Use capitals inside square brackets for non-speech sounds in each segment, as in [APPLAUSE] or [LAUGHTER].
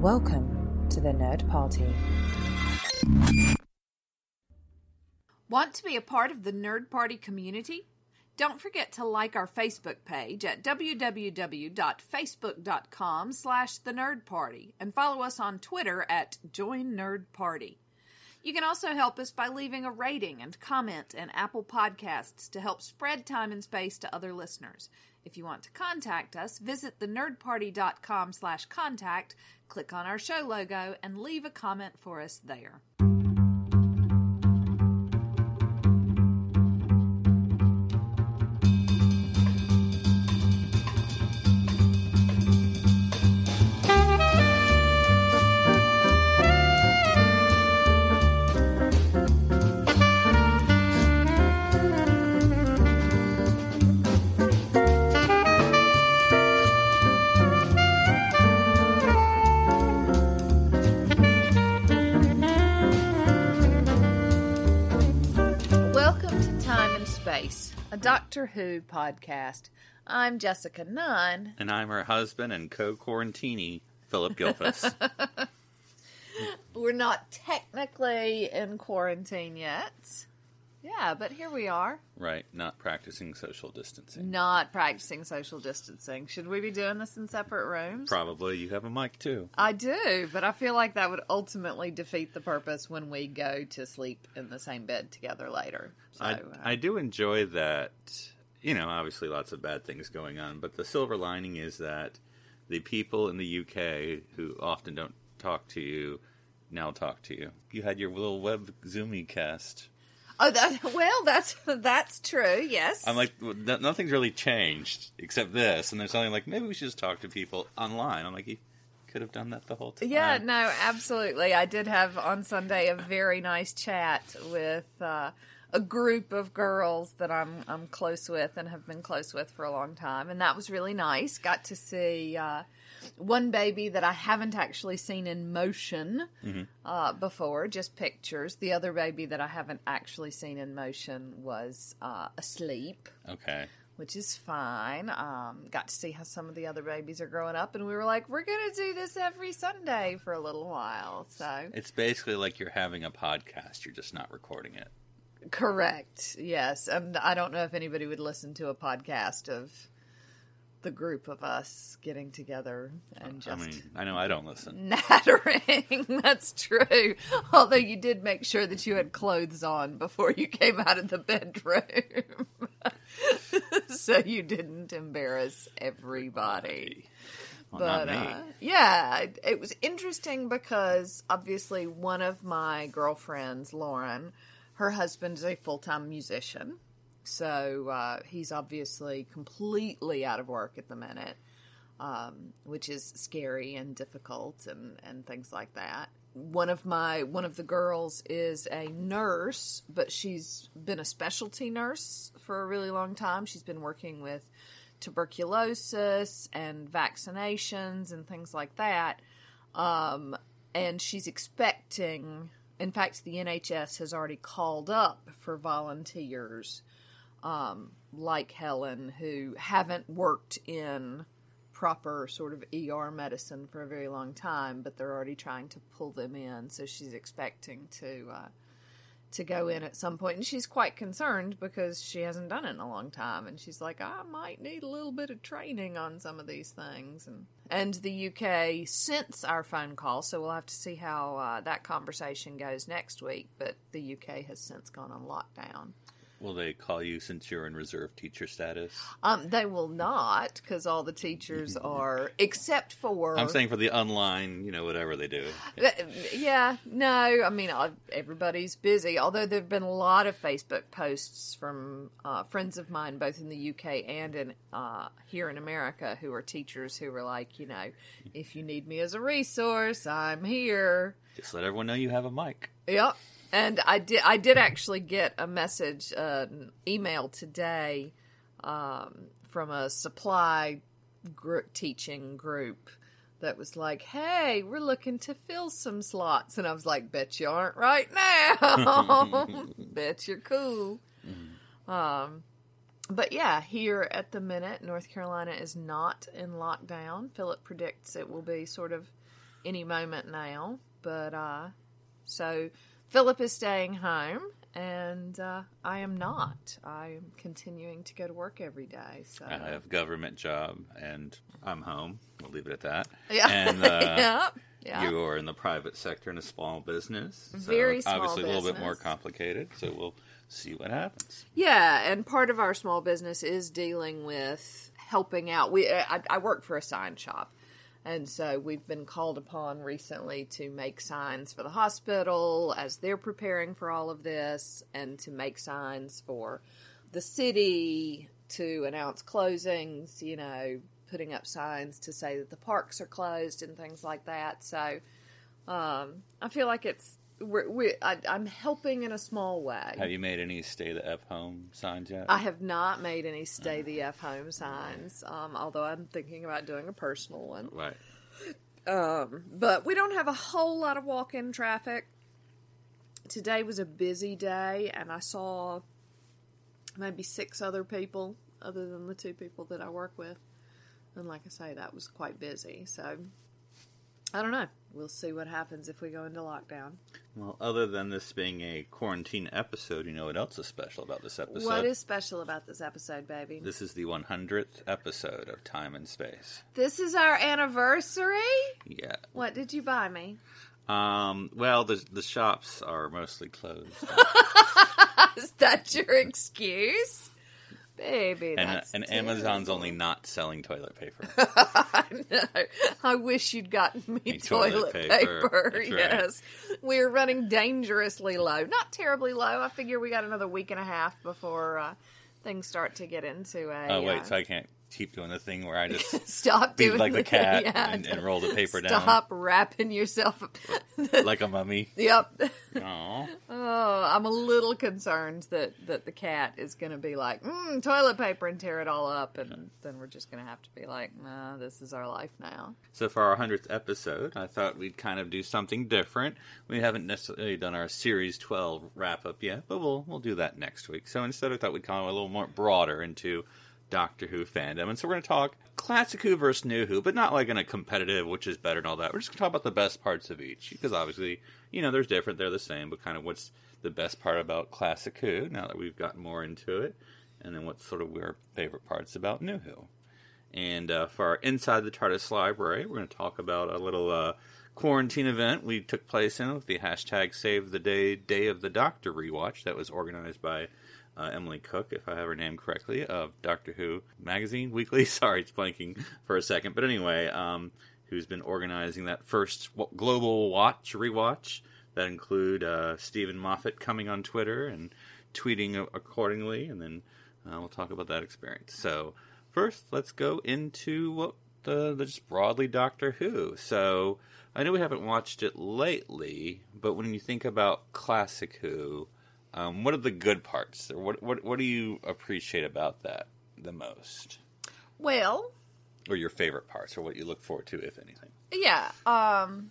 Welcome to the Nerd Party. Want to be a part of the Nerd Party community? Don't forget to like our Facebook page at www.facebook.com slash the Nerd Party and follow us on Twitter at Join Nerd Party. You can also help us by leaving a rating and comment in Apple Podcasts to help spread time and space to other listeners. If you want to contact us, visit thenerdparty.com slash contact, click on our show logo, and leave a comment for us there. Doctor Who podcast. I'm Jessica Nunn. And I'm her husband and co quarantini, Phillip Gilfus. [LAUGHS] We're not technically in quarantine yet. Yeah, but here we are, right, not practicing social distancing. not practicing social distancing. Should we be doing this in separate rooms? Probably you have a mic too. I do, but I feel like that would ultimately defeat the purpose when we go to sleep in the same bed together later. So, I, uh, I do enjoy that. You know, obviously lots of bad things going on, but the silver lining is that the people in the UK who often don't talk to you now talk to you. You had your little web Zoomy cast. Oh, that, [LAUGHS] well, that's that's true. Yes, I'm like, nothing's really changed except this, and they're something like maybe we should just talk to people online. I'm like, you could have done that the whole time. Yeah, no, absolutely. I did have on Sunday a very nice chat with uh, a group of girls that I'm I'm close with and have been close with for a long time, and that was really nice. Got to see uh, one baby that I haven't actually seen in motion uh, before, just pictures. The other baby that I haven't actually seen in motion was uh, asleep Okay. which is fine. Um, got to see how some of the other babies are growing up, and we were like, we're going to do this every Sunday for a little while. So, It's basically like you're having a podcast, you're just not recording it. correct, yes. And I don't know if anybody would listen to a podcast of the group of us getting together and I just. mean, I know I don't listen. [LAUGHS] Nattering, that's true. Although you did make sure that you had clothes on before you came out of the bedroom. [LAUGHS] so you didn't embarrass everybody. Well, but uh, yeah, it, it was interesting because obviously one of my girlfriends, Lauren, her husband is a full time musician, so uh, he's obviously completely out of work at the minute, um, which is scary and difficult and and things like that. One of my one of the girls is a nurse, but she's been a specialty nurse for a really long time. She's been working with tuberculosis and vaccinations and things like that. Um, and she's expecting, in fact, the NHS has already called up for volunteers um, like Helen who haven't worked in proper sort of ER medicine for a very long time, but they're already trying to pull them in. So she's expecting to. Uh, to go in at some point and she's quite concerned because she hasn't done it in a long time and she's like I might need a little bit of training on some of these things and and the UK since our phone call so we'll have to see how uh, that conversation goes next week but the UK has since gone on lockdown Will they call you since you're in reserve teacher status? um they will not because all the teachers [LAUGHS] are except for I'm saying for the online, you know, whatever they do. Uh, Yeah, no, I mean, uh, everybody's busy. Although there have been a lot of Facebook posts from uh, friends of mine, both in the UK and in uh, here in America, who are teachers who were like, you know, if you need me as a resource, I'm here. Just let everyone know you have a mic. Yep. And I did. I did actually get a message, uh, an email today um, from a supply gr- teaching group that was like, "Hey, we're looking to fill some slots," and I was like, "Bet you aren't right now. [LAUGHS] Bet you're cool." Um, but yeah, here at the minute, North Carolina is not in lockdown. Phillip predicts it will be sort of any moment now. But uh, so Phillip is staying home, and uh, I am not. I am continuing to go to work every day. So I have a government job, and I'm home. We'll leave it at that. yeah, And [LAUGHS] uh, yeah, yeah. you are in the private sector in a small business. So Very small Obviously, a little bit more complicated. So we'll see what happens. Yeah, and part of our small business is dealing with helping out. We I, I work for a sign shop, and so we've been called upon recently to make signs for the hospital as they're preparing for all of this, and to make signs for the city to announce closings. You know, putting up signs to say that the parks are closed and things like that. So um, I feel like it's. We're, we I, I'm helping in a small way. Have you made any stay the F home signs yet? I have not made any stay the F home signs, um, although I'm thinking about doing a personal one. right. Um, but we don't have a whole lot of walk in traffic. Today was a busy day, and I saw maybe six other people other than the two people that I work with. And like I say, that was quite busy. So I don't know. We'll see what happens if we go into lockdown. Well, other than this being a quarantine episode, you know what else is special about this episode? What is special about this episode, baby? This is the 100th episode of Time and Space. This is our anniversary. Yeah. What did you buy me? Um. Well, the the shops are mostly closed, [LAUGHS] Is that your excuse? Baby, and that's and Amazon's only not selling toilet paper. [LAUGHS] I. I wish you'd gotten me Me toilet, toilet paper. paper. That's right. Yes. We're running dangerously low. Not terribly low. I figure we got another week and a half before uh, things start to get into a. Oh wait, uh, so I can't keep doing the thing where I just [LAUGHS] stop be doing like the the- cat yeah, and, and roll the paper down. Stop wrapping yourself. down [LAUGHS] like a mummy. yep. Oh, I'm a little concerned that, that the cat is going to be like, mm, toilet paper and tear it all up. And then we're just going to have to be like, nah, this is our life now. So for our hundredth episode, I thought we'd kind of do something different. We haven't necessarily done our series twelve wrap up yet, but we'll we'll do that next week. So instead, I thought we'd come a little more broader into Doctor Who fandom, and so we're going to talk classic Who versus new Who, but not like in a competitive, which is better and all that. We're just going to talk about the best parts of each, because obviously, you know, there's different, they're the same, but kind of what's the best part about classic Who now that we've gotten more into it, and then what's sort of our favorite parts about new Who. And uh, for our Inside the TARDIS library, we're going to talk about a little uh, quarantine event we took place in with the hashtag Save the Day Day of the Doctor rewatch that was organized by uh, Emily Cook, if I have her name correctly, of Doctor Who Magazine Weekly. [LAUGHS] Sorry, it's blanking for a second. But anyway, um, who's been organizing that first global watch rewatch that include uh, Steven Moffat coming on Twitter and tweeting accordingly, and then uh, we'll talk about that experience. So first, let's go into what the, the just broadly Doctor Who. So I know we haven't watched it lately, but when you think about classic Who, um, what are the good parts? Or what what what do you appreciate about that the most, Well, or your favorite parts, or what you look forward to, if anything? yeah. Um,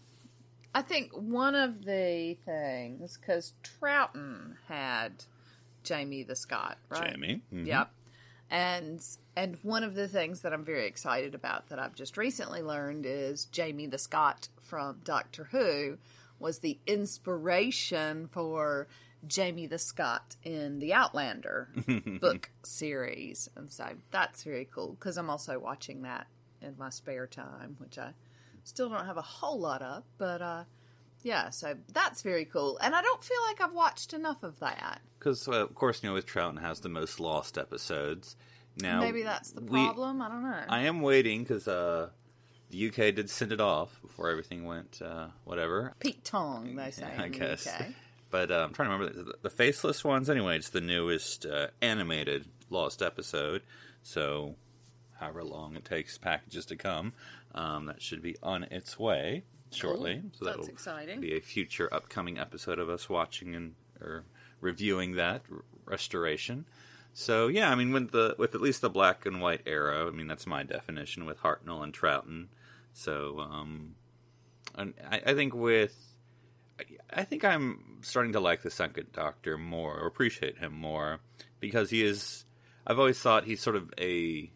I think one of the things, because Troughton had Jamie the Scott, right? Jamie, Mhm. Yep. And and one of the things that I'm very excited about that I've just recently learned is Jamie the Scott from Doctor Who was the inspiration for Jamie the Scott in the Outlander [LAUGHS] book series. And so that's very cool because I'm also watching that in my spare time, which I still don't have a whole lot of, but uh yeah, so that's very cool. And I don't feel like I've watched enough of that. Because uh, of course, you know, with Troughton has the most lost episodes. Now Maybe that's the we- problem. I don't know. I am waiting because uh, the UK did send it off before everything went uh, whatever. Pete Tong, they say. [LAUGHS] I guess. UK. But uh, I'm trying to remember the, the faceless ones. Anyway, it's the newest uh, animated lost episode. So, however long it takes packages to come, um, that should be on its way shortly. So That's that'll exciting. be a future upcoming episode of us watching and or reviewing that r- restoration. So yeah, I mean, with the with at least the black and white era, I mean that's my definition with Hartnell and Troughton. So um, and I, I think with I think I'm starting to like the Second Doctor more, or appreciate him more, because he is. I've always thought he's sort of a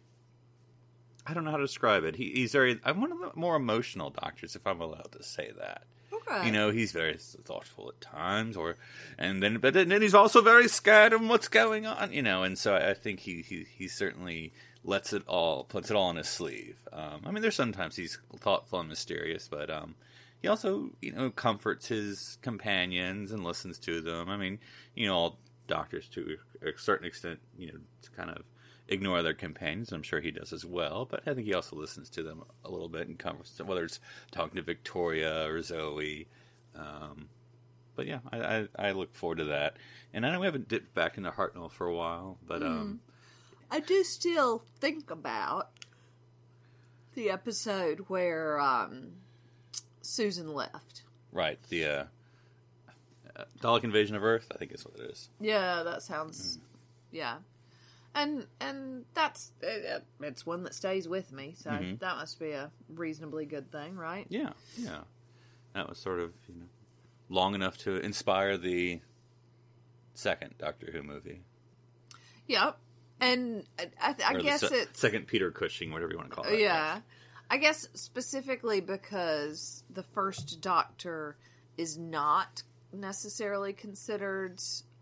I don't know how to describe it. He, he's very. I'm one of the more emotional doctors, if I'm allowed to say that. Okay. You know, he's very thoughtful at times, or and then but then he's also very scared of what's going on. You know, and so I think he he, he certainly lets it all puts it all on his sleeve. Um, I mean, there's sometimes he's thoughtful and mysterious, but um, he also you know comforts his companions and listens to them. I mean, you know, all doctors to a certain extent, you know, kind of ignore their companions. I'm sure he does as well, but I think he also listens to them a little bit and comforts them, whether it's talking to Victoria or Zoe. Um, but yeah, I, I, I, look forward to that. And I know we haven't dipped back into Hartnell for a while, but um, I do still think about the episode where um, Susan left. right the uh, uh, Dalek Invasion of Earth, I think is what it is. Yeah, that sounds. Yeah, and and that's uh, it's one that stays with me, so Mhm. that must be a reasonably good thing, right? Yeah, yeah. That was sort of you know long enough to inspire the second Doctor Who movie. Yep. And I, I, I guess se- it's second Peter Cushing, whatever you want to call it. yeah. I guess specifically because the first Doctor is not necessarily considered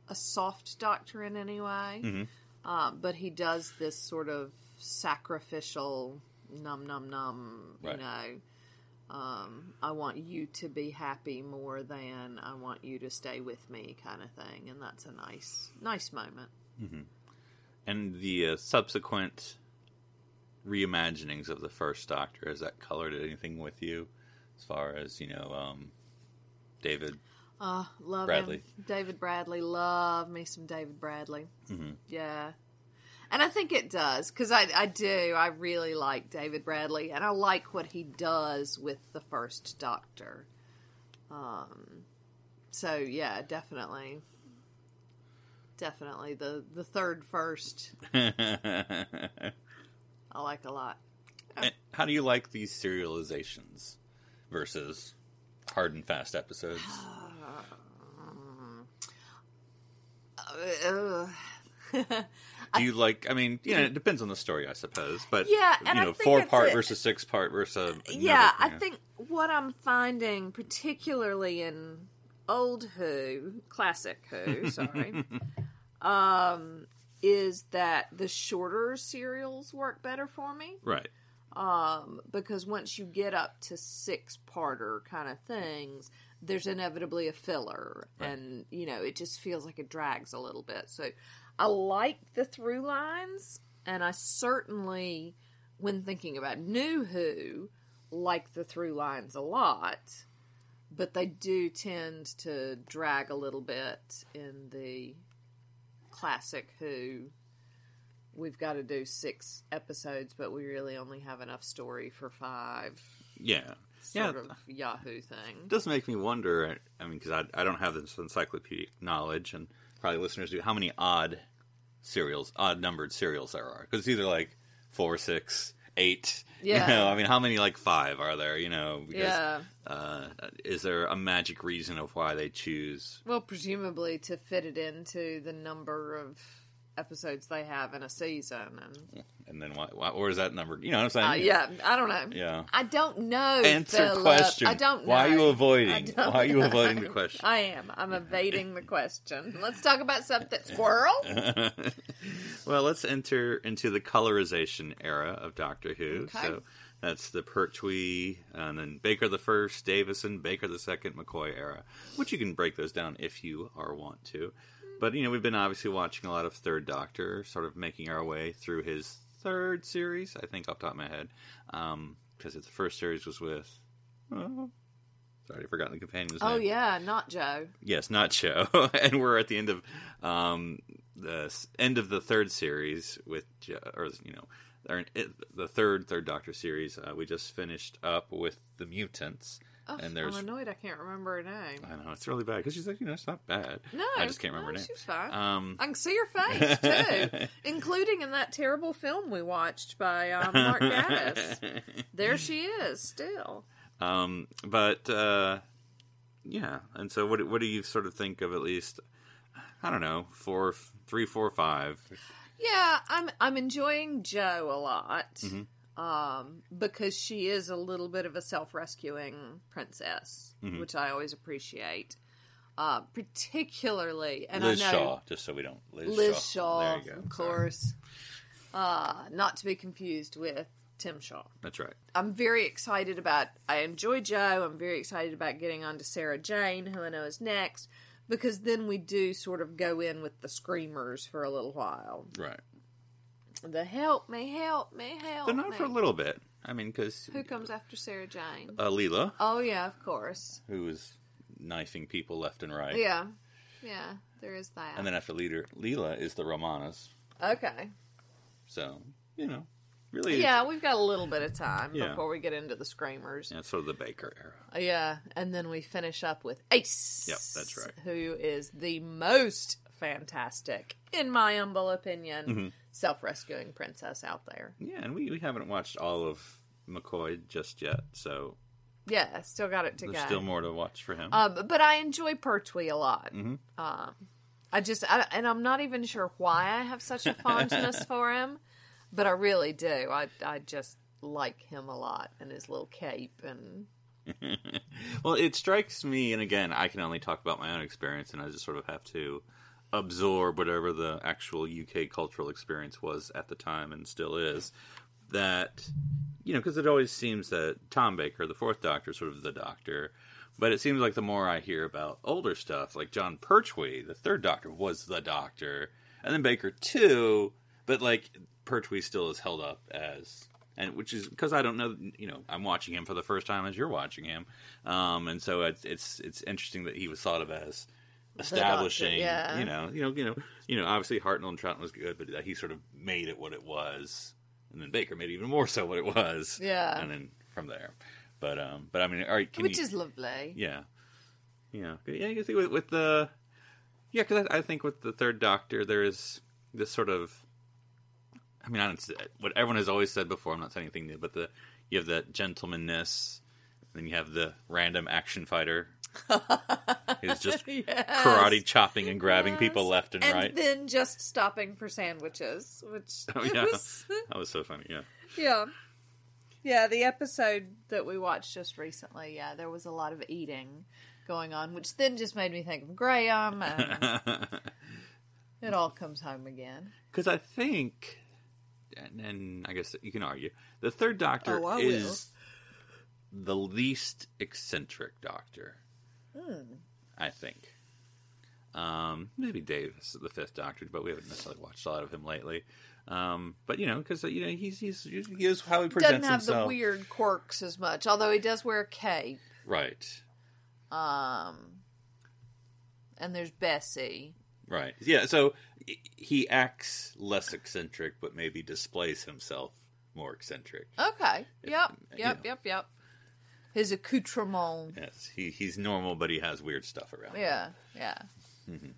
a soft Doctor in any way, Mhm. um, but he does this sort of sacrificial num num num. Right. You know, um, I want you to be happy more than I want you to stay with me, kind of thing, and that's a nice nice moment. And the uh, subsequent reimaginings of the first Doctor has that colored anything with you, as far as you know, um, David? Uh, love Bradley. him. David Bradley. Love me some David Bradley. Mhm. Yeah. And I think it does, because I, I do. I really like David Bradley, and I like what he does with the first Doctor. Um, so, yeah, definitely. Definitely. The, the third first, [LAUGHS] I like a lot. And How do you like these serializations versus hard and fast episodes? Uh, [SIGHS] Do you like? I mean, you know, it depends on the story, I suppose. But Yeah, and you know, four part a- versus six part versus yeah, I think what I'm finding, particularly in old Who, classic Who, sorry, [LAUGHS] um, is that the shorter serials work better for me. right. Um, because once you get up to six parter kind of things, there's inevitably a filler, Right. and you know it just feels like it drags a little bit. So I like the through lines, and I certainly, when thinking about New Who, like the through lines a lot, but they do tend to drag a little bit in the classic Who we've got to do six episodes, but we really only have enough story for five. Yeah. Sort Yeah. of Yahoo thing. It does make me wonder. I mean, because I, I don't have this encyclopedic knowledge, and probably listeners do. How many odd serials, odd numbered serials there are? Because it's either like four, six, eight. [LAUGHS] Yeah. You know, I mean, how many like five are there? You know, because Yeah. uh, is there a magic reason of why they choose? Well, presumably to fit it into the number of episodes they have in a season, and And then why, why or is that number? You know what I'm uh, saying? yeah, I don't know. Yeah. I don't know. Answer Phillip. question. I don't know. Why are you avoiding? Why are you know. avoiding the question? I am. I'm evading the question. Let's talk about something. Squirrel. [LAUGHS] well, let's enter into the colorization era of Doctor Who. Okay. So that's the Pertwee, and then Baker the First, Davison, Baker the Second, McCoy era, which you can break those down if you are want to. But you know, we've been obviously watching a lot of Third Doctor, sort of making our way through his third series. I think off the top of my head, because the first series was with. Oh, sorry, I've forgotten the companion's Oh name. Oh yeah, not Jo. Yes, not Jo. [LAUGHS] and we're at the end of um, the end of the third series with, Jo- or you know, or it, the third Third Doctor series. Uh, we just finished up with the mutants, Oh, and there's. I'm annoyed I can't remember her name. I know it's really bad because she's like, you know, it's not bad. No, I just can't remember no, her name. She's fine. Um, I can see her face too, [LAUGHS] including in that terrible film we watched by um, [LAUGHS] Mark Gatiss. There she is, still. um, but uh, yeah, and so what? What do you sort of think of at least? I don't know, four, three, four, five. Yeah, I'm I'm enjoying Jo a lot. Mhm. Um, because she is a little bit of a self-rescuing princess, Mm-hmm. which I always appreciate. Uh, particularly, and Liz I know Shaw, just so we don't. Liz, Liz Shaw. Shaw, There you go. of course, uh, not to be confused with Tim Shaw. That's right. I'm very excited about. I enjoy Jo. I'm very excited about getting on to Sarah Jane, who I know is next, because then we do sort of go in with the screamers for a little while. Right. The help me, help me, help But not me. for a little bit. I mean, because Who comes after Sarah Jane? uh, Leela, oh yeah, of course. who was knifing people left and right. Yeah, yeah. There is that. And then after leader Leela is the Romanas. okay. So you know, really, Yeah, we've got a little bit of time Yeah. before we get into the screamers. yeah, sort of the Baker era. Yeah, and then we finish up with Ace. Yep, that's right. Who is the most fantastic, in my humble opinion, Mm-hmm. self-rescuing princess out there. Yeah, and we, we haven't watched all of McCoy just yet, so Yeah, still got it to there's go. still more to watch for him. Um, but I enjoy Pertwee a lot. Mm-hmm. Um, I just, I, and I'm not even sure why I have such a [LAUGHS] fondness for him, but I really do. I, I just like him a lot and his little cape and [LAUGHS] well, it strikes me, and again, I can only talk about my own experience, and I just sort of have to absorb whatever the actual UK cultural experience was at the time and still is. That, you know, because it always seems that Tom Baker, the fourth doctor, sort of the doctor. But it seems like the more I hear about older stuff, like Jon Pertwee, the third doctor, was the doctor. And then Baker, too. But, like, Pertwee still is held up as and which is because I don't know, you know, I'm watching him for the first time as you're watching him, um, and so it's it's it's interesting that he was thought of as establishing, yeah. you know, you know, you know, you know, obviously Hartnell and Troughton was good, but he sort of made it what it was, and then Baker made even more so what it was, Yeah. and then from there, but um, but I mean, all right, can which you, is lovely. yeah, yeah, yeah. You can see with, with the yeah, because I, I think with the third Doctor there is this sort of. I mean, I don't, what everyone has always said before. I'm not saying anything new, but the you have that gentlemanness, and then you have the random action fighter who's just [LAUGHS] Yes. karate chopping and grabbing Yes. people left and, right. and right. then just stopping for sandwiches, which [LAUGHS] Oh, yeah. was, [LAUGHS] that was so funny. Yeah, yeah, yeah. The episode that we watched just recently, yeah, there was a lot of eating going on, which then just made me think of Graham, and it all comes home again. because I think, and, and I guess you can argue, the third Doctor Oh, is the least eccentric Doctor. Hmm. I think. Um, maybe Dave is the fifth Doctor, but we haven't necessarily watched a lot of him lately. Um, but you know, because you know he's he's he is how he presents himself. Doesn't have himself, the weird quirks as much, although he does wear a cape. right? Um, and there's Bessie. Right. Yeah. So he- he acts less eccentric, but maybe displays himself more eccentric. Okay. If- Yep. Yep. know. Yep. Yep. His accoutrement. Yes, he he's normal, but he has weird stuff around. him. Yeah. Yeah. Mm-hmm.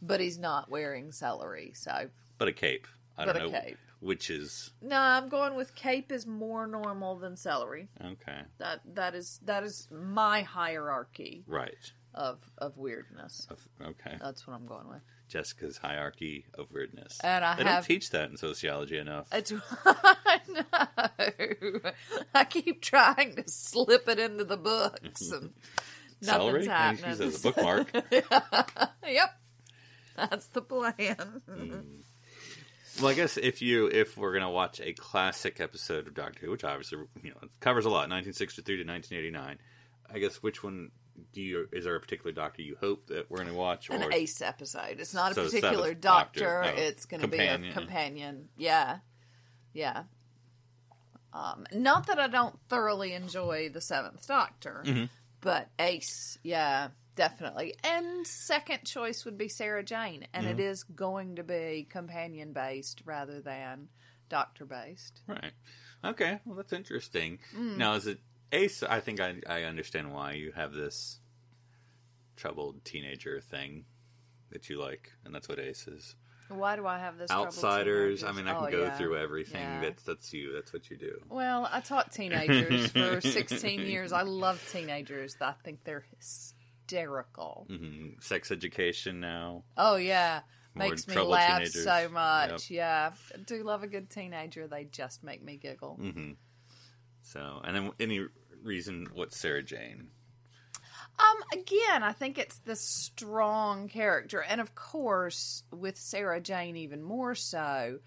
But he's not wearing celery, so But a cape. I But don't a know cape. which is no. I'm going with cape is more normal than celery. okay. That that is that is my hierarchy Right. of of weirdness. Of- Okay. That's what I'm going with. Jessica's hierarchy of weirdness. And I they have- don't teach that in sociology enough. It's [LAUGHS] I know. I keep trying to slip it into the books and [LAUGHS] nothing's happening. use it as a bookmark. [LAUGHS] yep, that's the plan. Hmm. well, I guess if you if we're gonna watch a classic episode of Doctor Who, which obviously you know covers a lot, 1963 to 1989. I guess which one do you? Is there a particular Doctor you hope that we're gonna watch? Or An ace episode. It's not a So particular doctor. Doctor. Oh, it's going to be a companion. Yeah, yeah. Um, not that I don't thoroughly enjoy the Seventh Doctor, Mm-hmm. but Ace, yeah, definitely. And second choice would be Sarah Jane, and Mm-hmm. it is going to be companion based rather than Doctor based. Right. Okay. Well, that's interesting. Mm. Now, is it Ace? I think I I understand why you have this troubled teenager thing that you like, and that's what Ace is. Why do I have this? Outsiders. I mean, I can Oh, go yeah. through everything. Yeah. That's that's you. That's what you do. Well, I taught teenagers for [LAUGHS] 16 years. I love teenagers. I think they're hysterical. hmm Sex education now. Oh, yeah. More Makes me laugh teenagers. so much. Yeah, I do love a good teenager. They just make me giggle. hmm So, and then any reason what's Sarah Jane? Um, again, I think it's the strong character, and of course, with Sarah Jane, even more so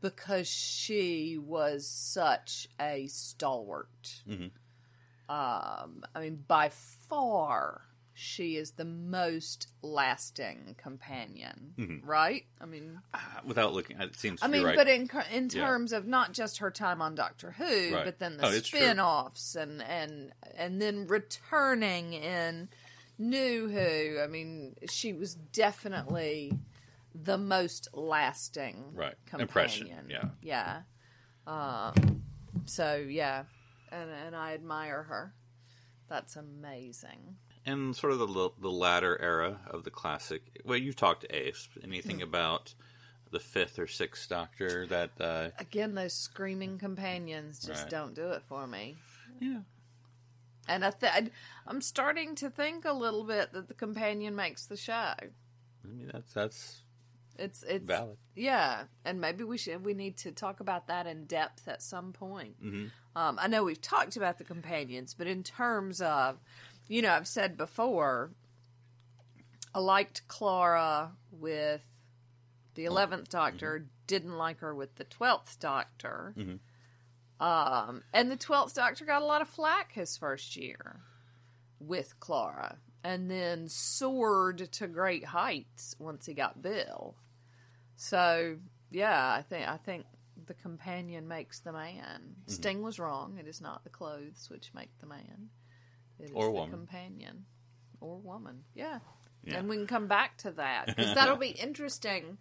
because she was such a stalwart. Mhm. Um, I mean, by far, she is the most lasting companion, Mhm. right? I mean, Ah, Without looking, it seems. I mean, right. but in in Yeah. terms of not just her time on Doctor Who, Right. but then the Oh, spin-offs and and and then returning in New Who. I mean, she was definitely the most lasting Right. companion. Impression, yeah. yeah. Um, so yeah, and and I admire her. That's amazing. And sort of the the latter era of the classic. Well, you've talked to Ace. Anything Hmm. about the fifth or sixth Doctor that? Uh, Again, those screaming companions just Right. don't do it for me. yeah. And I th- I'm starting to think a little bit that the companion makes the show. I mean, that's that's It's it's valid. yeah, and maybe we should we need to talk about that in depth at some point. hmm Um, I know we've talked about the companions, but in terms of, you know, I've said before, I liked Clara with the eleventh Doctor, didn't like her with the twelfth Doctor. Mhm. Um, and the twelfth Doctor got a lot of flack his first year with Clara, and then soared to great heights once he got Bill. So yeah, I think I think the companion makes the man. Mm-hmm. Sting was wrong. It is not the clothes which make the man. It is Or the woman. companion or woman. Yeah. Yeah. And we can come back to that because [LAUGHS] that'll be interesting.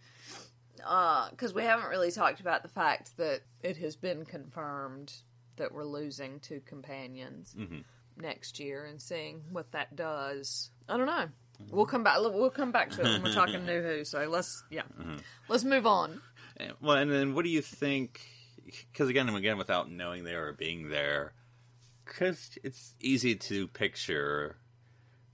Because we haven't really talked about the fact that it has been confirmed that we're losing two companions Mhm. next year, and seeing what that does. I don't know. We'll come back. We'll come back to it when we're talking New Who. So let's yeah, let's move on. Well, and then what do you think? Because again and again, without knowing they or being there, because it's easy to picture.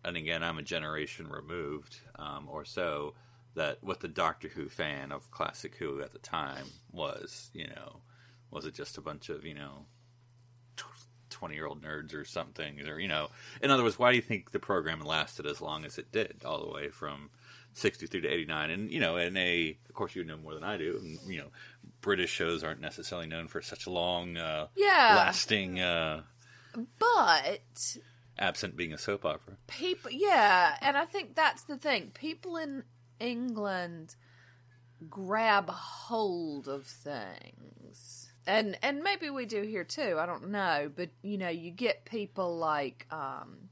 And again, I'm a generation removed, um, or so, that what the Doctor Who fan of classic Who at the time was. You know, was it just a bunch of you know, twenty year old nerds or something, or you know, in other words, why do you think the program lasted as long as it did, all the way from 63 to 89 and you know in a of course you know more than i do and you know british shows aren't necessarily known for such long uh Yeah. lasting uh But absent being a soap opera people, yeah, and I think that's the thing. People in England grab hold of things. And and maybe we do here too. I don't know, but you know, you get people like um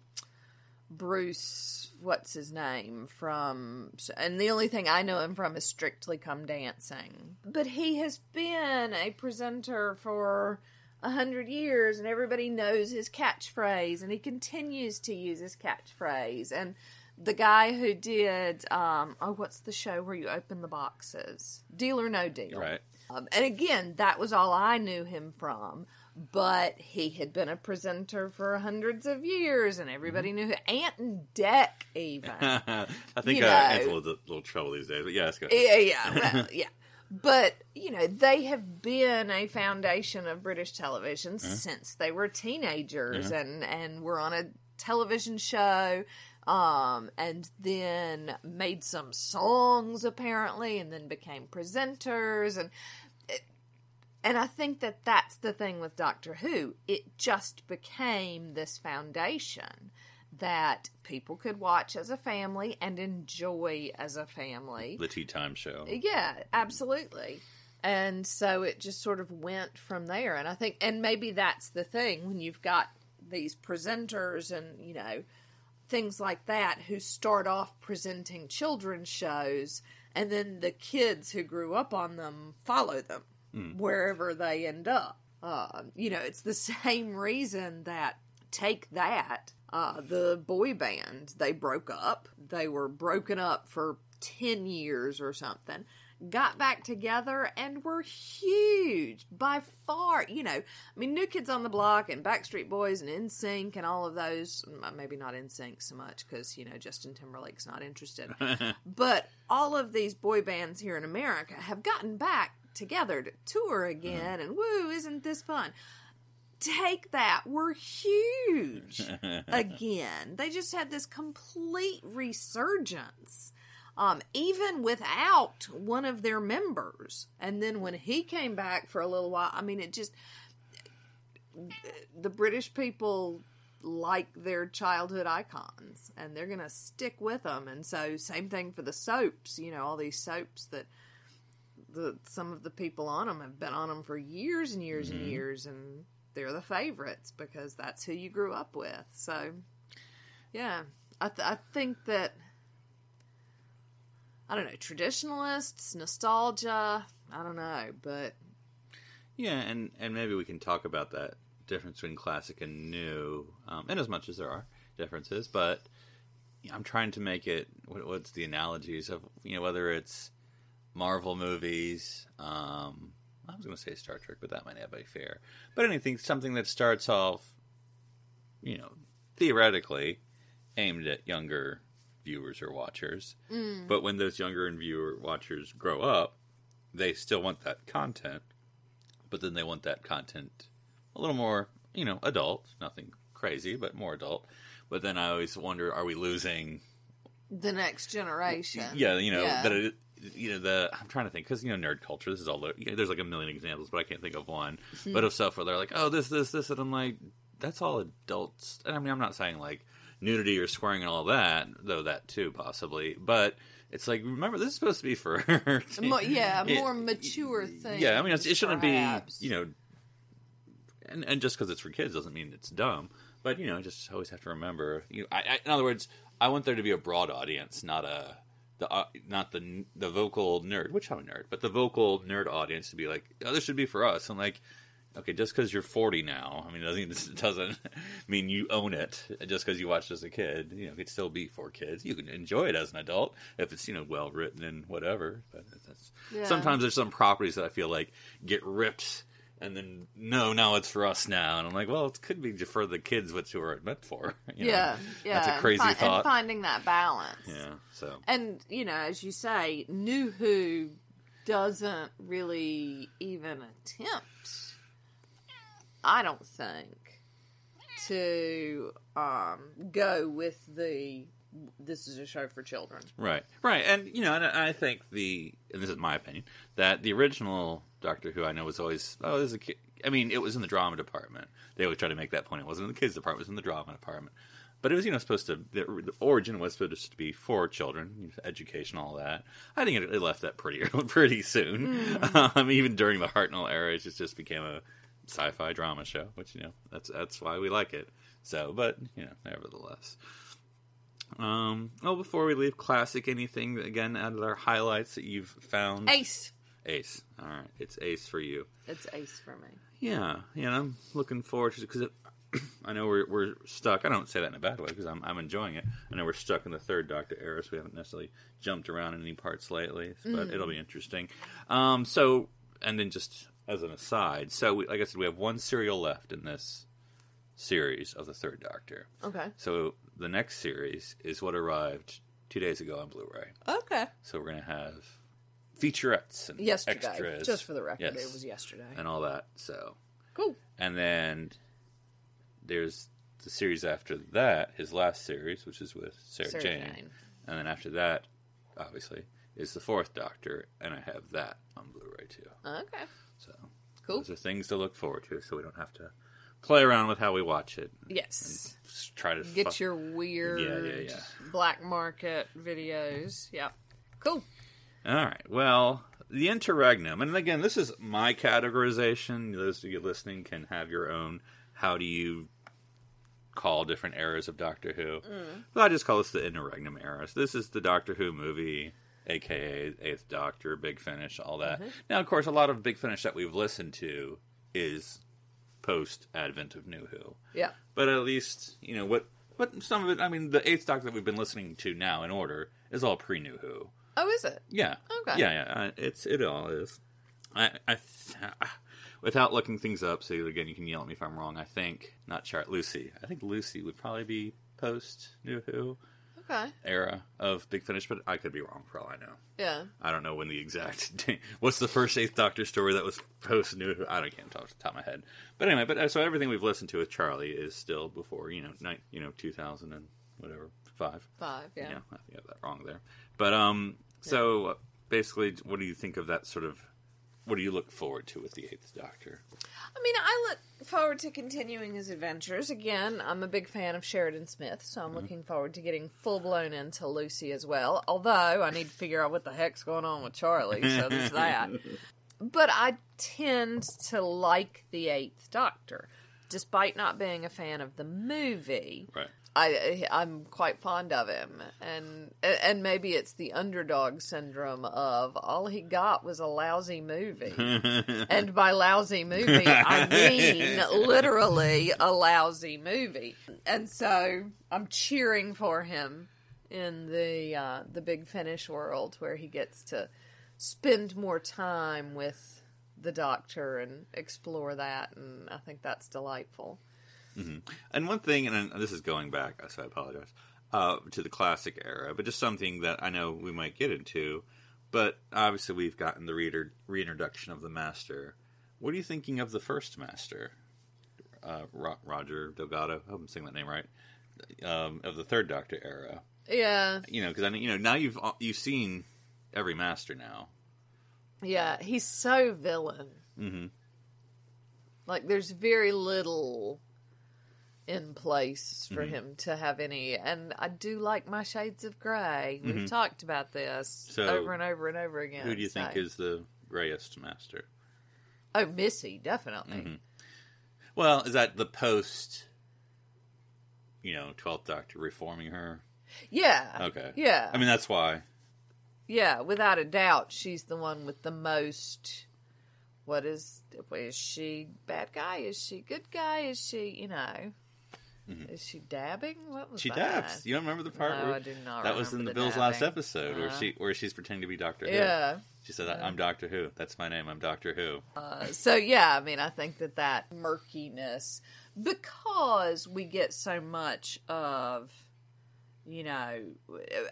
Bruce, what's his name from? And the only thing I know him from is Strictly Come Dancing. But he has been a presenter for a hundred years, and everybody knows his catchphrase, and he continues to use his catchphrase. And the guy who did, um, oh, what's the show where you open the boxes? Deal or No Deal. right Um, and again, that was all I knew him from. But he had been a presenter for hundreds of years, and everybody knew who Ant and Dec even. [LAUGHS] i think You uh, know. Ant's a little, little trouble these days but yeah let's go yeah, yeah, well, [LAUGHS] yeah. But you know, they have been a foundation of British television since they were teenagers, and and were on a television show, um, and then made some songs apparently, and then became presenters, and and I think that that's the thing with Doctor Who. It just became this foundation that people could watch as a family and enjoy as a family. the tea time show Yeah, absolutely. And so it just sort of went from there. And I think, and maybe that's the thing when you've got these presenters and, you know, things like that who start off presenting children's shows and then the kids who grew up on them follow them wherever they end up. Uh, you know, it's the [LAUGHS] same reason that Take That, uh, the boy band, they broke up. They were broken up for 10 years or something. got back together and were huge by far. You know, I mean, New Kids on the Block and Backstreet Boys and NSYNC and all of those. Mm, uh, maybe not NSYNC so much because you know Justin Timberlake's not interested. [LAUGHS] but all of these boy bands here in America have gotten back together to tour again, mm. and woo, isn't this fun? Take that, we're huge [LAUGHS] again. They just had this complete resurgence um, even without one of their members. And then when he came back for a little while, I mean, it just the British people like their childhood icons and they're going to stick with them. And so, same thing for the soaps, you know, all these soaps that the some of the people on them have been on them for years and years mm-hmm. and years and they're the favorites because that's who you grew up with. So, yeah, I, th- I think that I don't know, traditionalists, nostalgia. I don't know, but yeah, and and maybe we can talk about that difference between classic and new, um, in as much as there are differences. But I'm trying to make it. What, what's the analogies of you know whether it's Marvel movies. Um, I was going to say Star Trek, but that might not be fair. But anything, something that starts off, you know, theoretically aimed at younger viewers or watchers. Mm. But when those younger and viewer watchers grow up, they still want that content, but then they want that content a little more, you know, adult, nothing crazy, but more adult. But then I always wonder, are we losing the next generation? Yeah, you know yeah. that it, you know the I'm trying to think because you know nerd culture. This is all you know, there's like a million examples, but I can't think of one. Mm-hmm. But of stuff where they're like, oh, this, this, this, and I'm like, that's all adults. And I mean, I'm not saying like nudity or swearing and all that, though that too possibly. But it's like remember this is supposed to be for [LAUGHS] more, yeah, a more mature thing. Yeah, I mean it shouldn't perhaps. be you know, and and just because it's for kids doesn't mean it's dumb. But you know, just always have to remember. You, know, I, I, in other words, I want there to be a broad audience, not a the uh, not the the vocal nerd, which I'm a nerd, but the vocal nerd audience to be like, oh, this should be for us, and like okay, just because you're 40 now, I mean, it doesn't, [LAUGHS] doesn't mean you own it. Just because you watched as a kid, you know, it could still be for kids. You can enjoy it as an adult if it's you know well written and whatever. But yeah. sometimes there's some properties that I feel like get ripped. And then no, now it's for us now, and I'm like, well, it could be for the kids, what you were meant for. [LAUGHS] You know? yeah, yeah, that's a crazy and fi- thought. And finding that balance. Yeah, so and you know, as you say, New Who doesn't really even attempt I don't think, to um, go with the this is a show for children. Right, right, and you know, and I think the and this is my opinion that the original Doctor Who I know was always oh, there's a kid. I mean, it was in the drama department. They always try to make that point. It wasn't in the kids department; it was in the drama department. But it was, you know, supposed to. The, the origin was supposed to be for children, education, all that. I think it, it left that pretty [LAUGHS] pretty soon. Mm. [LAUGHS] Um, even during the Hartnell era, it just, just became a sci-fi drama show, which you know that's that's why we like it. So, but you know, nevertheless. Um, well, before we leave, classic anything again out of our highlights that you've found? Ace. Ace. All right, it's Ace for you. It's Ace for me. Yeah, yeah. I'm looking forward to it because [CLEARS THROAT] I know we're we're stuck. I don't say that in a bad way because I'm I'm enjoying it. I know we're stuck in the third Doctor era, so we haven't necessarily jumped around in any parts lately, but mm. it'll be interesting. Um, so and then just as an aside, so we, like I said, we have one serial left in this series of the Third Doctor. Okay. So the next series is what arrived two days ago on Blu-ray. Okay. So we're gonna have featurettes and yesterday. extras. Just for the record, yes. it was yesterday and all that. So cool. And then there's the series after that, his last series, which is with Sarah, Sarah Jane. Jane. and then after that, obviously, is the Fourth Doctor, and I have that on Blu-ray too. Okay. So cool. Those are things to look forward to, so we don't have to play around with how we watch it. Yes. Try to get fu- your weird yeah, yeah, yeah. black market videos. Yeah. Cool. All right. Well, the interregnum, and again, this is my categorization. Those of you listening can have your own. How do you call different eras of Doctor Who? Mm. But I just call this the interregnum era. So this is the Doctor Who movie aka Eighth Doctor, Big Finish, all that. Mm-hmm. Now, of course, a lot of Big Finish that we've listened to is post Advent of New Who. Yeah, but at least you know what. But some of it, I mean, the Eighth Doctor that we've been listening to now in order is all pre New Who. Oh, is it? Yeah. Okay. Yeah, yeah. uh, It's it all is. I, I without looking things up. So again, you can yell at me if I'm wrong. I think not Chart Lucie. I think Lucie would probably be post New Who Okay. era of Big Finish, but I could be wrong for all I know. Yeah. I don't know when the exact. [LAUGHS] What's the first Eighth Doctor story that was post New? I don't can't talk off the top of my head. But anyway, but uh, so everything we've listened to with Charley is still before you know, ni- you know, 2000 and whatever five. Five. Yeah. Yeah, I think I got that wrong there. But um, so uh, basically, what do you think of that sort of? What do you look forward to with the Eighth Doctor? I mean, I look forward to continuing his adventures. Again, I'm a big fan of Sheridan Smith, so I'm mm-hmm. looking forward to getting full blown into Lucie as well. Although I need to figure out what the heck's going on with Charley, so there's [LAUGHS] that. But I tend to like the Eighth Doctor, despite not being a fan of the movie. Right. I I'm quite fond of him, and and maybe it's the underdog syndrome of all he got was a lousy movie, [LAUGHS] and by lousy movie I mean [LAUGHS] literally a lousy movie, and so I'm cheering for him in the uh, the big finish world where he gets to spend more time with the Doctor and explore that, and I think that's delightful. And one thing, and this is going back, so I apologize, uh, to the classic era, but just something that I know we might get into. But obviously, we've gotten the reader reintroduction of the Master. What are you thinking of the first Master, uh, Ro- Roger Delgado? I hope I'm saying that name right. Um, of the Third Doctor era, Yeah, you know, because I mean, you know, now you've you've seen every Master now. Yeah, he's so villain. Mhm. Like, there's very little in place for Mm-hmm. him to have any. And I do like my shades of gray. We've talked about this Mm-hmm. So, over and over and over again. Who do you think is the grayest Master? Oh, Missy, definitely. Mm-hmm. Well, is that the post? You know, Twelfth Doctor reforming her. Yeah. Okay. Yeah. I mean, that's why. yeah, without a doubt, she's the one with the most. What is is she bad guy? Is she good guy? Is she you know? Is she dabbing? What was Mm-hmm. She that? dabs. You don't remember the part No, where I do not that was in the the Bill's last episode where Uh-huh. she where she's pretending to be Doctor Who. Yeah. She said, "I'm Doctor Who. That's my name. I'm Doctor Who." Uh, so yeah, I mean, I think that that murkiness because we get so much of, you know,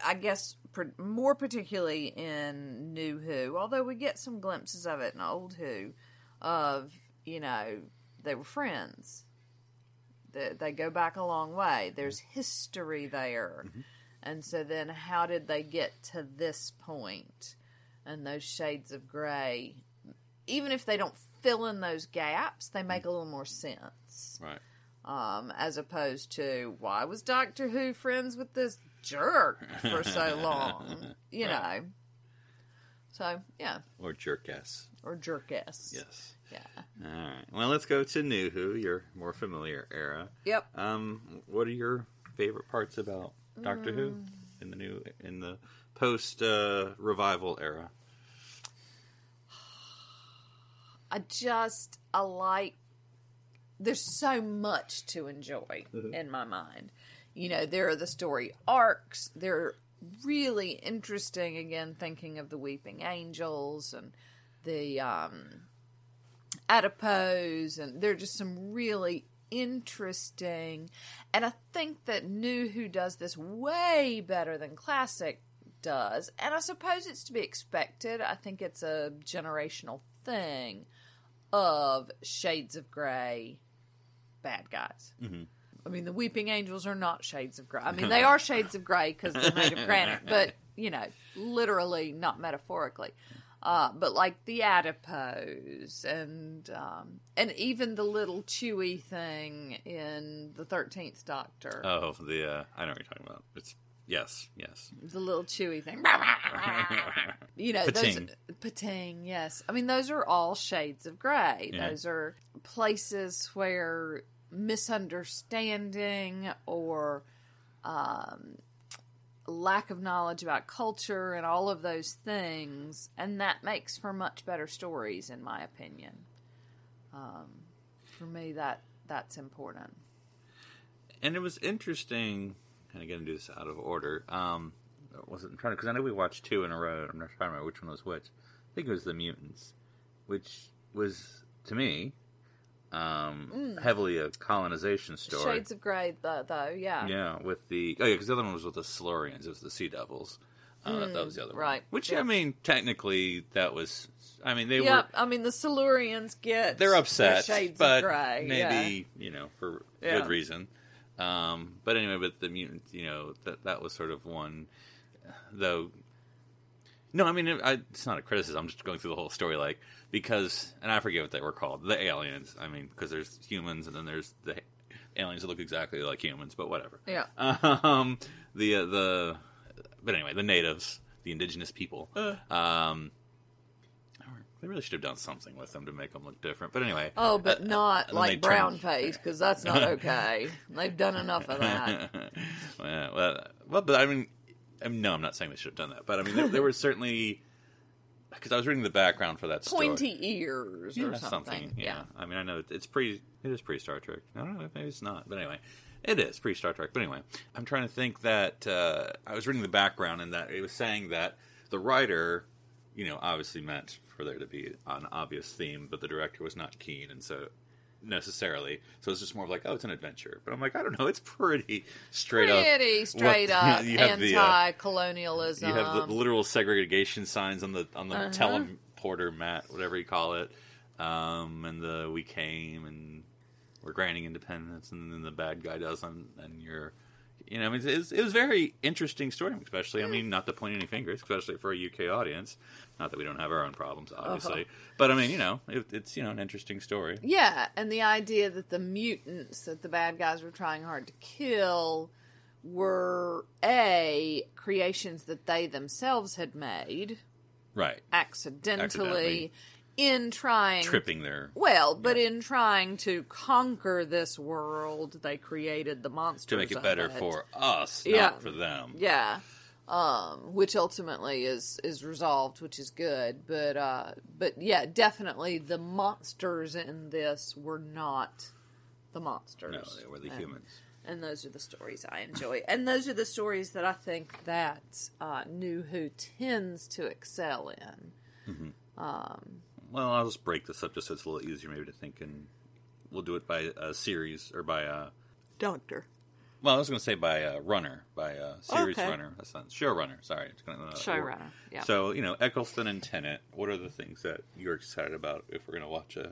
I guess more particularly in New Who, although we get some glimpses of it in Old Who, of you know they were friends. They, they go back a long way. There's mm-hmm. history there, mm-hmm. and so then how did they get to this point? And those shades of gray even if they don't fill in those gaps, they make mm-hmm. a little more sense. Right. Um, as opposed to why was Doctor Who friends with this jerk for so [LAUGHS] long? You Right. know. So yeah, Or jerkass. or jerkess. Yes. Yeah. All right. Well, let's go to New Who, your more familiar era. Yep. Um, what are your favorite parts about Doctor Who Mm. in the new in the post uh, revival era? I just I like there's so much to enjoy in my mind. You know, there are the story arcs. They're really interesting again thinking of the weeping angels and the um adipose and there are just some really interesting and I think that New Who does this way better than classic does and I suppose it's to be expected. I think it's a generational thing of shades of gray bad guys. Mm-hmm. I mean, the weeping angels are not shades of gray. I mean, they [LAUGHS] are shades of gray because they're made of granite, but you know, literally, not metaphorically. Uh, but like the adipose and um, and even the little chewy thing in the Thirteenth Doctor, Oh, the uh, I know what you're talking about. It's yes, yes. the little chewy thing. [LAUGHS] you know, Pting. those Pting. Yes, I mean those are all shades of gray. Yeah. Those are places where misunderstanding or um, lack of knowledge about culture and all of those things, and that makes for much better stories, in my opinion. Um, for me, that that's important. And it was interesting. And again, do this out of order. Um, was it? I'm trying because I know we watched two in a row. I'm not trying to remember which one was which. I think it was the mutants, which was to me um, heavily a colonization story. Mm. Shades of Grey, though, though yeah. Yeah, with the oh yeah, because the other one was with the Silurians. It was the Sea Devils. Uh, that- that was the other one. Mm, right. Which Yeah. I mean, technically, that was. I mean, they Yeah, were I mean the Silurians get they're upset, shades but of gray. maybe you know for Yeah. good reason. Um, but anyway, but the mutant, you know, that that was sort of one, though. No, I mean it, I, it's not a criticism. I'm just going through the whole story, like because, and I forget what they were called, the aliens. I mean, because there's humans and then there's the aliens that look exactly like humans, but whatever. Yeah. [LAUGHS] Um, the uh, the, but anyway, the natives, the indigenous people. Uh. Um, they really should have done something with them to make them look different. But anyway. Oh, but uh, not and like brown turned- face because that's not [LAUGHS] okay. They've done enough of that. well, [LAUGHS] well, well, but I mean, I mean, no, I'm not saying they should have done that. But I mean, there, there was certainly because I was reading the background for that story. Pointy ears yeah, or something. Yeah. I mean, I know it- it's pre. It is pre Star Trek. I don't know. Maybe it's not. But anyway, it is pre Star Trek. But anyway, I'm trying to think that uh, I was reading the background and that it was saying that the writer, you know, obviously meant for there to be an obvious theme, but the director was not keen, and so necessarily. So it's just more of like, oh, it's an adventure. But I'm like, I don't know. It's pretty straight up. Pretty straight [LAUGHS] what- up you have the, uh, anti-colonialism. You have the literal segregation signs on the on the Uh-huh. teleporter mat, whatever you call it, um, and the we came and we're granting independence, and then the bad guy doesn't, and you're, you know, I mean, it was, it was very interesting story, especially. I mean, not to point any fingers, especially for a UK audience. Not that we don't have our own problems, uh-huh. obviously, but I mean, you know, it, it's you know an interesting story. Yeah, and the idea that the mutants that the bad guys were trying hard to kill were a creations that they themselves had made Right, accidentally, Accidentally. In trying tripping there. Well, but in trying to conquer this world, they created the monsters To make it better for us, Yeah. not for them. yeah, um, which ultimately is is resolved, which is good. But uh, but yeah, definitely the monsters in this were not the monsters. No, they were the And- humans. and those are the stories I enjoy, and those are the stories that I think that uh, New Who tends to excel in. Well, I'll just break this up just so it's a little easier maybe to think, and we'll do it by a series or by a. Doctor. Well, I was going to say by a runner, by a series Okay. runner. That's not showrunner. Sorry, it's gonna, uh, Showrunner, yeah. So you know, Eccleston and Tennant. What are the things that you're excited about if we're going to watch a?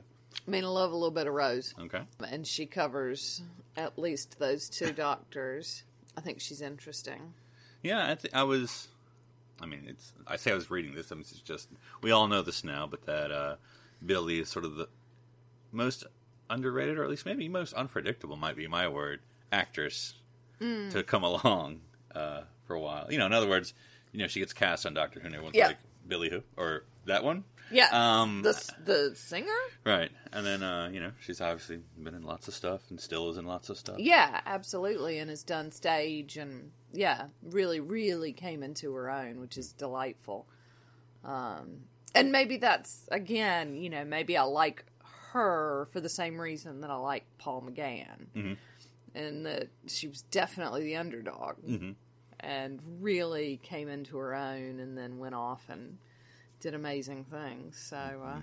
I mean, I love a little bit of Rose. Okay. and she covers at least those two doctors. I think she's interesting. Yeah, I, th- I was. I mean, it's. I say I was reading this. I mean, it's just we all know this now, but that uh, Billie is sort of the most underrated, or at least maybe most unpredictable, might be my word, actress to come [LAUGHS] along uh, for a while. You know, in other words, you know, she gets cast on Doctor Who, and everyone's Yeah. like, Billie who or that one, Yeah, Um, the the singer. right? And then uh, you know, she's obviously been in lots of stuff and still is in lots of stuff. Yeah, absolutely, and has done stage and yeah, really, really came into her own, which is delightful. Um, and maybe that's again, you know, maybe I like her for the same reason that I like Paul McGann, Mhm. and that she was definitely the underdog. Mhm. and really came into her own and then went off and did amazing things. So, uh,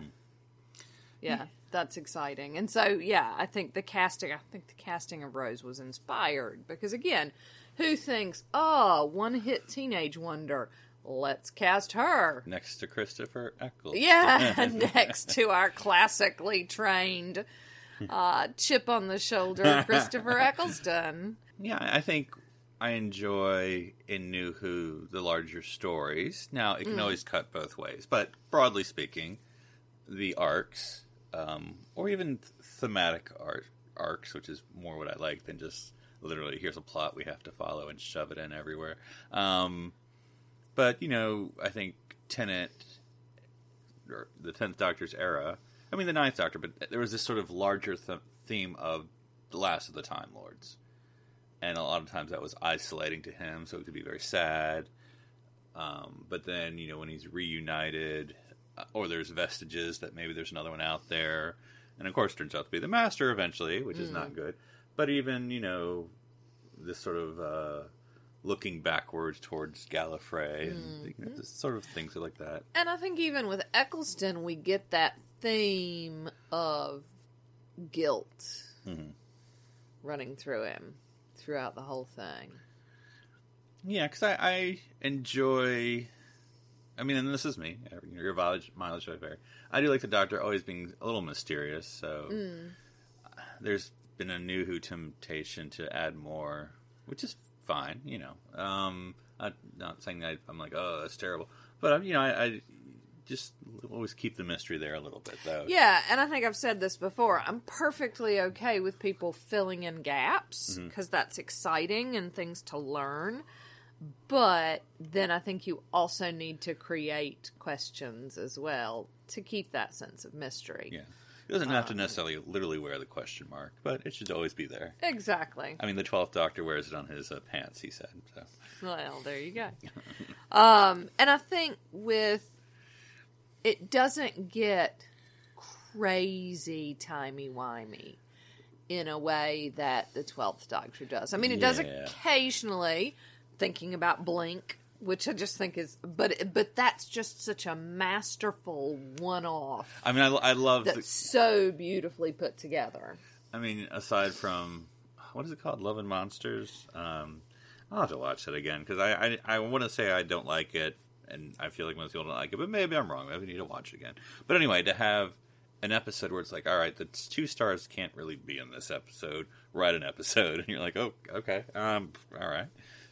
yeah, that's exciting. And so, yeah, I think the casting, I think the casting of Rose was inspired because, again, who thinks, oh, one hit teenage wonder, let's cast her? Next to Christopher Eccleston. Yeah, [LAUGHS] next to our classically trained uh, chip on the shoulder, [LAUGHS] Christopher Eccleston. Yeah, I think I enjoy in New Who the larger stories. Now it can always cut both ways, but broadly speaking, the arcs, um, or even thematic arcs, which is more what I like than just literally here's a plot we have to follow and shove it in everywhere. Um, but you know, I think Tennant, or the Tenth Doctor's era. I mean, the Ninth Doctor, but there was this sort of larger th- theme of the last of the Time Lords and a lot of times that was isolating to him, so it could be very sad. Um, but then, you know, when he's reunited, uh, or there's vestiges that maybe there's another one out there, and of course, turns out to be the Master eventually, which is not good. But even, you know, this sort of uh, looking backwards towards Gallifrey and you know, just sort of things like that. And I think even with Eccleston, we get that theme of guilt Mhm. running through him throughout the whole thing. Yeah, because I, I enjoy. I mean, and this is me. You know, your mileage, mileage may vary. I do like the Doctor always being a little mysterious. So there's been a new Who temptation to add more, which is fine. You know, um, I'm not saying that I'm like, oh, that's terrible, but I'm, you know, I, I just always keep the mystery there a little bit, though. Yeah, and I think I've said this before. I'm perfectly okay with people filling in gaps because that's exciting and things to learn. But then I think you also need to create questions as well to keep that sense of mystery. Yeah. It doesn't have to necessarily literally wear the question mark, but it should always be there. Exactly. I mean, the Twelfth Doctor wears it on his uh, pants. He said so. Well, there you go. [LAUGHS] um, and I think with it doesn't get crazy timey wimey in a way that the Twelfth Doctor does. I mean, it does Yeah. occasionally. Thinking about Blink, which I just think is, but but that's just such a masterful one-off I mean, I, I love. that's The, so beautifully put together. I mean, aside from what is it called, Love and Monsters? Um, I'll have to watch that again because I I, I want to say I don't like it, and I feel like most people don't like it, but maybe I'm wrong. Maybe we need to watch it again. But anyway, to have an episode where it's like, all right, the two stars can't really be in this episode. Write an episode, [LAUGHS] and you're like, oh, okay, um, all right.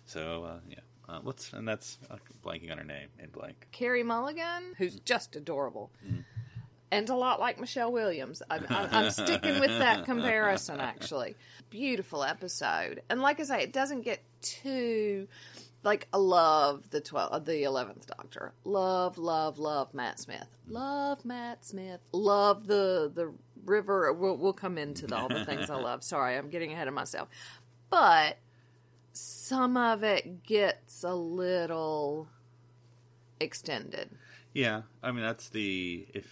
So uh, yeah, uh, let's and that's uh, blanking on her name in Blink. Carey Mulligan, who's just adorable. And a lot like Michelle Williams. I'm, I'm, I'm sticking with that [LAUGHS] comparison, actually. Beautiful episode. And like I say, it doesn't get too. Like, I love the 12th, the 11th Doctor. Love, love, love Matt Smith. Love Matt Smith. Love the, the river. We'll, we'll come into the, all the things I [LAUGHS] love. Sorry, I'm getting ahead of myself. But some of it gets a little extended. Yeah, I mean that's the if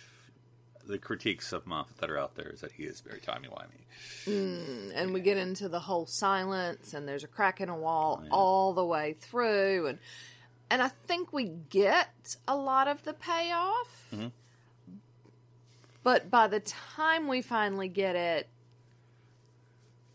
the critiques of Moffat that are out there is that he is very timey wimey. and we get into the whole silence and there's a crack in a wall Oh, yeah. all the way through and and I think we get a lot of the payoff. Mhm. But by the time we finally get it,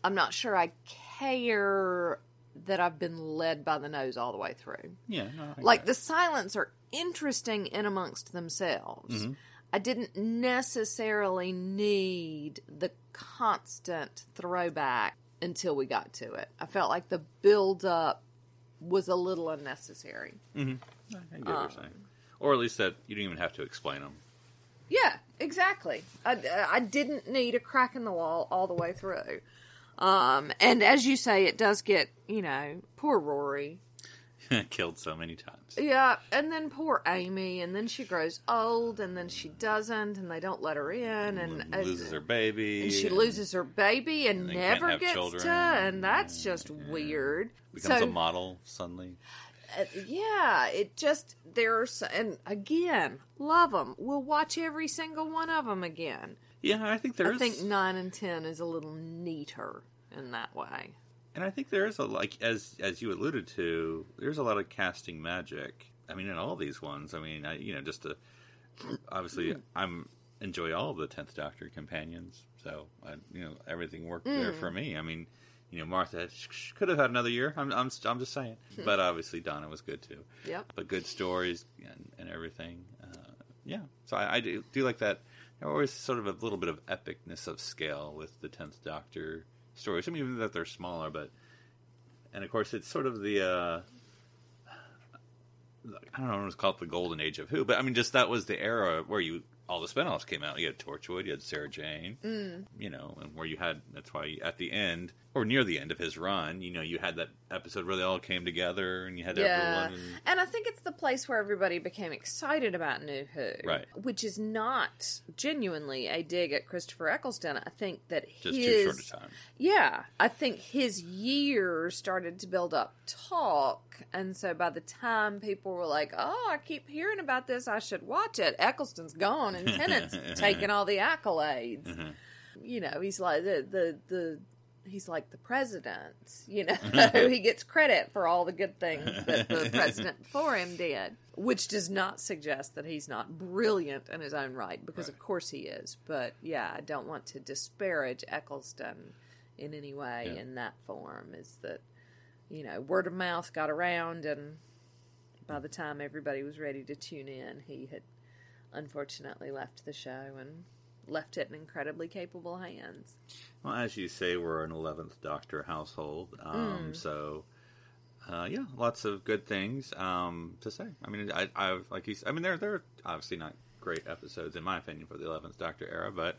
I'm not sure I care that I've been led by the nose all the way through. Yeah, no, Like get the silence are interesting in amongst themselves. Mhm. I didn't necessarily need the constant throwback until we got to it. I felt like the build up was a little unnecessary. Mhm. I I get what Um, you're saying, or at least that you didn't even have to explain them. Yeah, exactly. I, I didn't need a crack in the wall all the way through. Um, and as you say, it does get, you know, poor Rory. [LAUGHS] Killed so many times. Yeah, and then poor Amy, and then she grows old, and then she doesn't, and they don't let her in, and uh, loses her baby. and she and loses her baby and, and never gets children, to, and that's just weird. becomes so, a model suddenly. uh, yeah, it just there's and again, love them. We'll watch every single one of them again. Yeah, I think there I is, think nine and ten is a little neater in that way. and I think there is a like as as you alluded to, there's a lot of casting magic. I mean, in all these ones, I mean, I, you know, just to obviously, hmm. I'm enjoy all of the Tenth Doctor companions, so I, you know, everything worked there hmm. for me. I mean. You know, Martha sh- sh- could have had another year. I'm, I'm, I'm just saying. Hmm. But obviously, Donna was good too. Yep. but good stories and, and everything. Uh, yeah, so I, I do, do like that. There always sort of a little bit of epicness of scale with the Tenth Doctor stories. I mean, even that they're smaller, but and of course it's sort of the uh, I don't know, what it's called the golden age of Who, but I mean, just that was the era where you all the spinoffs came out. You had Torchwood, you had Sarah Jane, Mm. you know, and where you had that's why at the end or near the end of his run, you know, you had that episode where they all came together and you had Yeah. everyone. And, And I think it's the place where everybody became excited about New Who. Right. Which is not genuinely a dig at Christopher Eccleston. I think that just his too short a time. Yeah, I think his years started to build up talk, and so by the time people were like, "Oh, I keep hearing about this, I should watch it," Eccleston's gone, and Tennant's [LAUGHS] taking all the accolades. Mhm. You know, he's like the the the he's like the president, you know. [LAUGHS] he gets credit for all the good things that the president before him did, which does not suggest that he's not brilliant in his own right, because Right. of course he is. But yeah, I don't want to disparage Eccleston in any way Yeah. in that form. Is that you know word of mouth got around, and by the time everybody was ready to tune in, he had unfortunately left the show and left it in incredibly capable hands. Well, as you say, we're an eleventh Doctor household, um, so uh, yeah, lots of good things um, to say. I mean, I, I've like you. I mean, there there are obviously not great episodes in my opinion for the eleventh Doctor era, but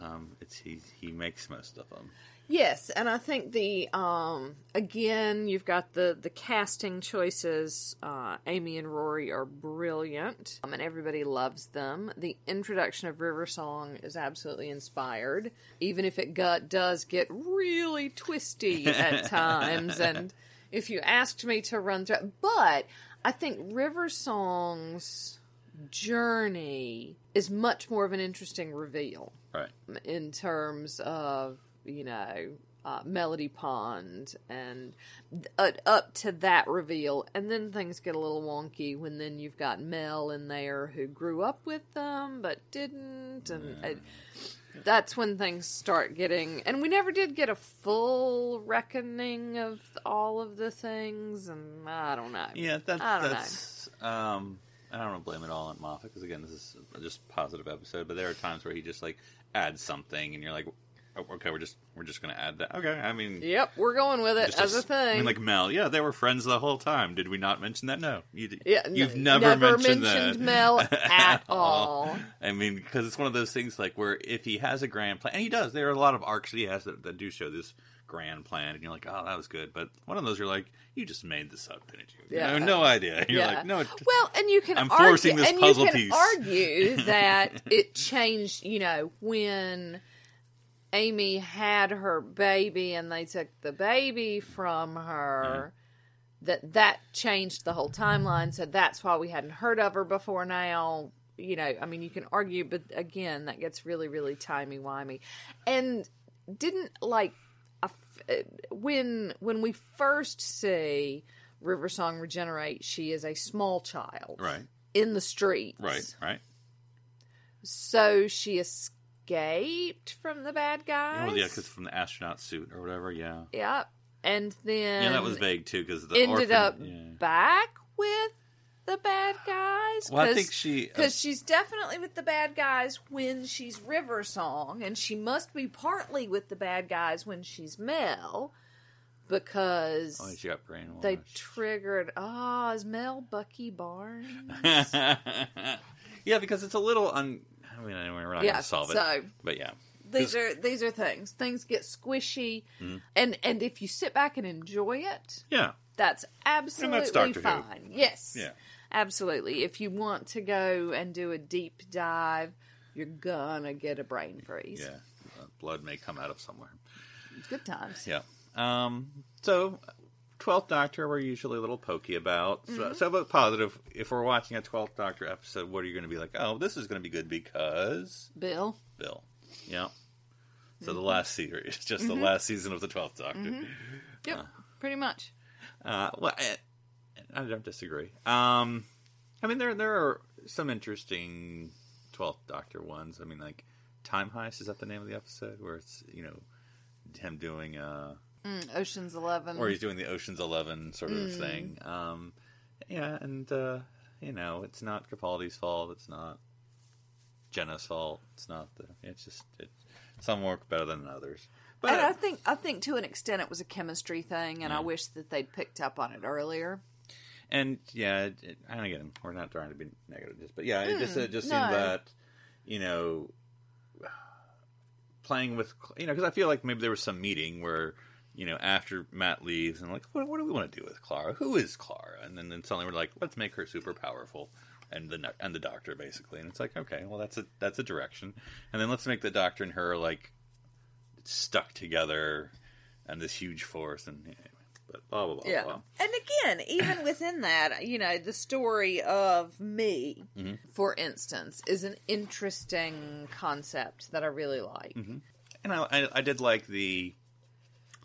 um, it's he he makes most of them. Yes, and I think the um again you've got the the casting choices. Uh, Amy and Rory are brilliant, um, and everybody loves them. The introduction of River Song is absolutely inspired, even if it got does get really twisty at [LAUGHS] times. and if you asked me to run through, but I think River Song's journey is much more of an interesting reveal Right. in terms of you know uh, Melody Pond and uh, up to that reveal, and then things get a little wonky when then you've got Mel in there who grew up with them but didn't, and uh, that's when things start getting. And we never did get a full reckoning of all of the things, and I don't know. Yeah, that's I don't that's. Um, I don't want to blame it all on Moffat because again, this is just a positive episode. But there are times where he just like adds something, and you're like, oh, okay, we're just we're just going to add that. Okay, I mean, Yep, we're going with it as a thing. I mean, like Mel, yeah, they were friends the whole time. Did we not mention that? No, you, yeah, you've n- never, never mentioned, mentioned that [LAUGHS] Mel [LAUGHS] at all. I mean, because it's one of those things like where if he has a grand plan, and he does, there are a lot of arcs that he has that, that do show this grand plan, and you're like, oh, that was good. But one of those, you're like, you just made this up, didn't you? Yeah. You have no idea. [LAUGHS] You're Yeah. like, no, it, Well, and you can I'm argue, forcing this and puzzle you can piece. argue that it changed. You know, when Amy had her baby and they took the baby from her, uh-huh. that that changed the whole timeline. So that's why we hadn't heard of her before now. You know, I mean, you can argue, but again, that gets really, really timey wimey. And didn't like a f- uh, when when we first see River Song regenerate, she is a small child, right, in the streets, right, right. So she escaped from the bad guys. Well, yeah, because from the astronaut suit or whatever. Yeah, Yep. And then yeah, that was vague too. Because the ended orphan, up yeah. back with the bad guys. Well, I think she uh, because she's definitely with the bad guys when she's River Song, and she must be partly with the bad guys when she's Mel, because oh, she got brainwashed. they triggered. Ah, is Mel Bucky Barnes? [LAUGHS] yeah, because it's a little un. I mean, anyway, we're not Yeah, going to solve it. so- but yeah, these are these are things. Things get squishy, Mm-hmm. and and if you sit back and enjoy it, yeah, that's absolutely Who. fine. Yes, Yeah. absolutely. If you want to go and do a deep dive, you're gonna get a brain freeze. yeah. Blood may come out of somewhere. Good times. Yeah. Um. So, Twelfth Doctor, we're usually a little pokey about. Mm-hmm. So, so but positive. If we're watching a Twelfth Doctor episode, what are you going to be like? Oh, this is going to be good because Bill. Bill. Yeah. So Mm-hmm. the last series, [LAUGHS] just the last season of the Twelfth Doctor. Yep, pretty much. Uh, well, I, I don't disagree. Um, I mean, there there are some interesting Twelfth Doctor ones. I mean, like Time Heist is that the name of the episode where it's you know him doing uh Mm, Ocean's Eleven. or he's doing the Ocean's Eleven sort of thing. Um, yeah, and uh, you know, it's not Capaldi's fault. It's not Jenna's fault. It's not the. It's just it, some work better than others. But and I think I think to an extent it was a chemistry thing, and I wish that they'd picked up on it earlier. and yeah, it, it, and again, we're not trying to be negative, just but yeah, it just it just no. seemed that you know playing with you know because I feel like maybe there was some meeting where you know after Matt leaves and like what, what do we want to do with Clara? Who is Clara? And then, then suddenly we're like, let's make her super powerful. And the and the doctor basically, and it's like okay, well that's a that's a direction, and then let's make the doctor and her like stuck together, and this huge force, and anyway, but blah blah blah Yeah. blah. And again, even within that, you know, the story of me, Mm-hmm. for instance, is an interesting concept that I really like. And I, I, I did like the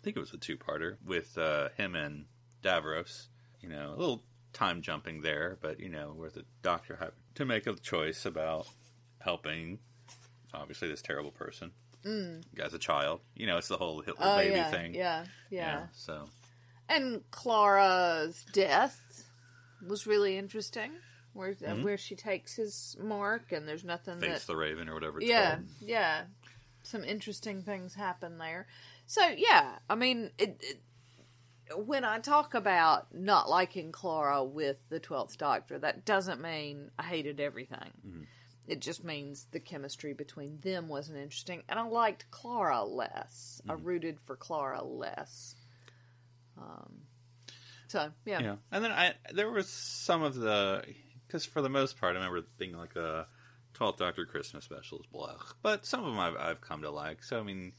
think it was a two-parter with uh, him and Davros. You know, a little time jumping there, but you know, where the doctor had to make a choice about helping, obviously, this terrible person as a child. You know, it's the whole Hitler Oh baby yeah, thing. yeah, yeah, So And Clara's death was really interesting, where uh, Mm-hmm. where she takes his mark, and there's nothing face that the Raven or whatever. It's yeah, called. yeah. Some interesting things happen there. So yeah, I mean, it, it, when I talk about not liking Clara with the Twelfth Doctor, that doesn't mean I hated everything. Mm-hmm. It just means the chemistry between them wasn't interesting, and I liked Clara less. I Mm-hmm. rooted for Clara less. Um, so yeah, Yeah, and then I there was some of the because for the most part I remember being like a Twelfth Doctor Christmas specials blech, but some of them I've, I've come to like. So I mean,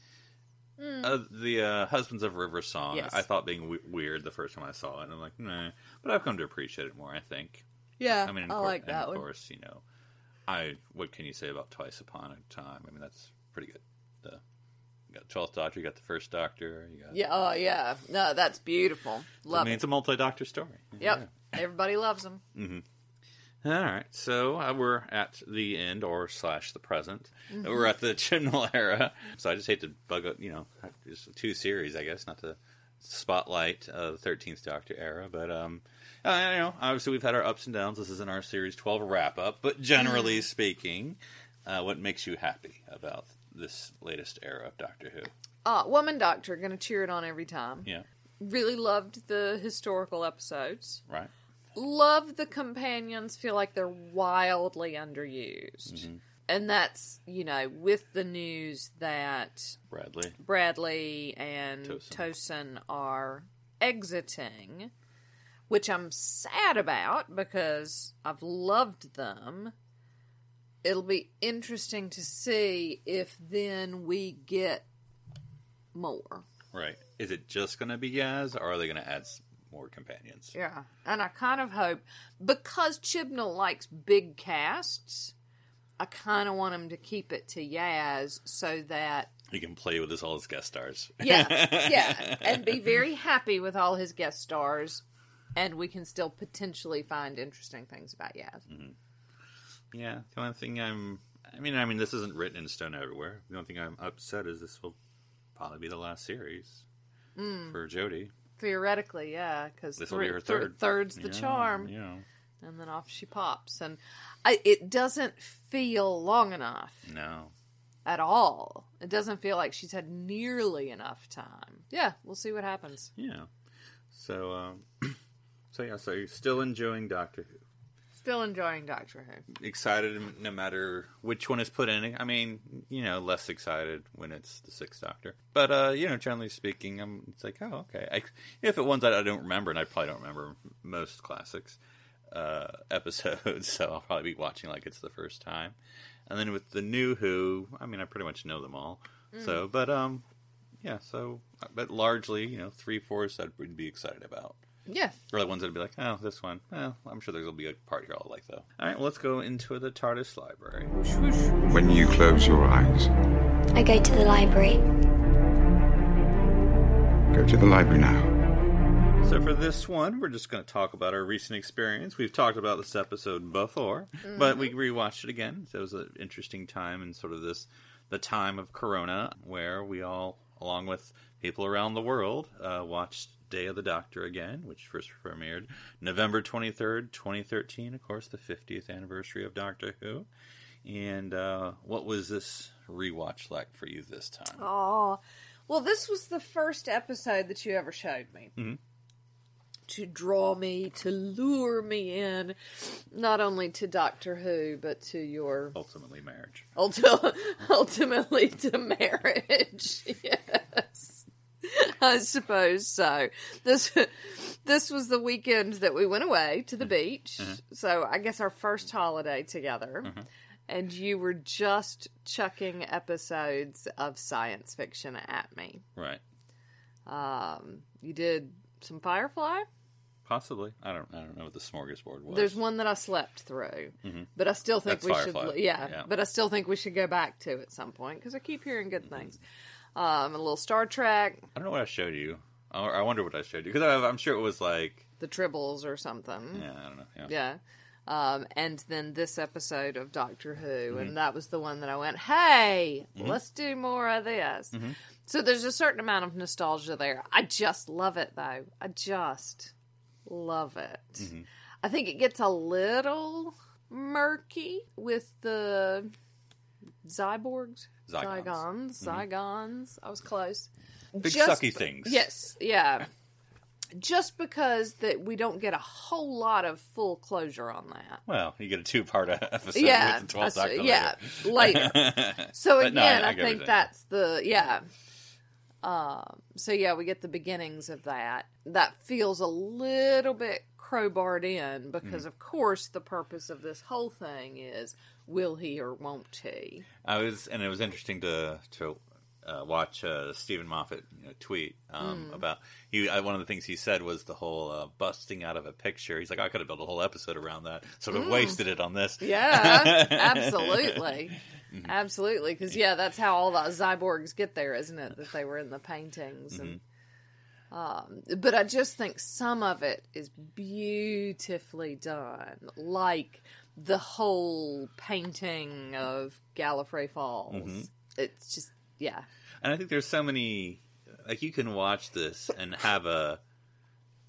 uh, the uh, Husbands of River song. Yes. I thought being w- weird the first time I saw it, and I'm like, nah, but I've come to appreciate it more. I think. yeah, I mean, of I course, like and that of course, you know, I what can you say about Twice Upon a Time? I mean, that's pretty good. The you got Twelfth Doctor, you got the First Doctor, you got. Yeah, oh yeah, no, that's beautiful. Love. I mean, it. it's a multi-doctor story. Yep, everybody loves them. All right, so uh, we're at the end or slash the present. Mm-hmm. We're at the [LAUGHS] Chibnall era. So I just hate to bug up, you know, just two series, I guess, not to spotlight uh, the Thirteenth Doctor era, but um, uh, you know, obviously we've had our ups and downs. This isn't our series twelve wrap up, but generally Mm. speaking, uh, what makes you happy about this latest era of Doctor Who? Uh, Woman Doctor, gonna cheer it on every time. Yeah, Really loved the historical episodes. right. Love the companions. Feel like they're wildly underused. Mm-hmm. And that's, you know, with the news that Bradley. Bradley and Tosin. Are exiting, which I'm sad about because I've loved them. It'll be interesting to see if then we get more. Right. Is it just going to be Yaz, or are they going to add more companions? Yeah. And I kind of hope, because Chibnall likes big casts, I kind of want him to keep it to Yaz so that He can play with his all his guest stars. yeah, [LAUGHS] yeah, and be very happy with all his guest stars, and we can still potentially find interesting things about Yaz. Mm-hmm. Yeah, the only thing I'm, I mean, I mean, this isn't written in stone everywhere. The only thing I'm upset is this will probably be the last series mm. for Jodie. Theoretically, yeah, because This will be her third. third's the Yeah, charm, know, and then off she pops, and I, it doesn't feel long enough no. at all. It doesn't feel like she's had nearly enough time. Yeah, we'll see what happens. Yeah. So, um, [CLEARS THROAT] so yeah, so you're still enjoying Doctor Who. Still enjoying Doctor Who. Excited no matter which one is put in. I mean, you know, less excited when it's the Sixth Doctor. But, uh, you know, generally speaking, I'm, it's like, oh, okay. I, if it ones that I don't remember, and I probably don't remember most classics uh, episodes, [LAUGHS] so I'll probably be watching like it's the first time. And then with the new Who, I mean, I pretty much know them all. So, but, um, yeah, so, but largely, you know, three fourths I'd be excited about. Yeah. Or the ones that'd be like, oh, this one. Well, I'm sure there'll be a part here I'll like though. All right, well, let's go into the TARDIS library. When you close your eyes, I go to the library. go to the library now. So for this one, we're just going to talk about our recent experience. We've talked about this episode before, but we rewatched it again. So it was an interesting time in sort of this the time of Corona, where we all, along with people around the world, uh, watched Day of the Doctor again, which first premiered November twenty third, twenty thirteen. Of course, the fiftieth anniversary of Doctor Who. And uh, what was this rewatch like for you this time? Oh, well, this was the first episode that you ever showed me. Mhm. To draw me, to lure me in, not only to Doctor Who, but to your Ultimately, marriage. ulti- [LAUGHS] ultimately to marriage. [LAUGHS] yes, I suppose so. This this was the weekend that we went away to the beach. So I guess our first holiday together. And you were just chucking episodes of science fiction at me. Right. Um, you did some Firefly. Possibly. I don't. I don't know what the smorgasbord was. There's one that I slept through, but I still think Mm-hmm. That's we Firefly. should. Yeah, Yeah. but I still think we should go back to at some point because I keep hearing good things. Um, a little Star Trek, I don't know what I showed you. Or I wonder what I showed you because I'm sure it was like the Tribbles or something. yeah, I don't know. Yeah. Yeah. Um, and then this episode of Doctor Who, Mm-hmm. and that was the one that I went, hey, let's do more of this. Mm-hmm. So there's a certain amount of nostalgia there. I just love it, though. I just love it. Mm-hmm. I think it gets a little murky with the Zyborgs. Zygons. Zygons. Zygons. I was close. Big Just- sucky things. Yes, yeah. Just because that we don't get a whole lot of full closure on that. Well, you get a two-part [LAUGHS] episode yeah, with the 12th I Doctor. see- yeah, later. later. [LAUGHS] So again, no, I- I I, think that's the yeah. Um, so yeah, we get the beginnings of that. That feels a little bit crowbarred in because, Mm-hmm. of course, the purpose of this whole thing is will he or won't he? I was, and it was interesting to to uh, watch uh, Steven Moffat you know, tweet um, Mm. about he. Uh, one of the things he said was the whole uh, busting out of a picture. He's like, I could have built a whole episode around that. Sort of wasted it on this. Mm. Yeah, absolutely. [LAUGHS] Mm-hmm. Absolutely, because yeah, that's how all the cyborgs get there, isn't it? That they were in the paintings, and um, but I just think some of it is beautifully done, like the whole painting of Gallifrey Falls. Mm-hmm. It's just yeah, And I think there's so many like you can watch this and have a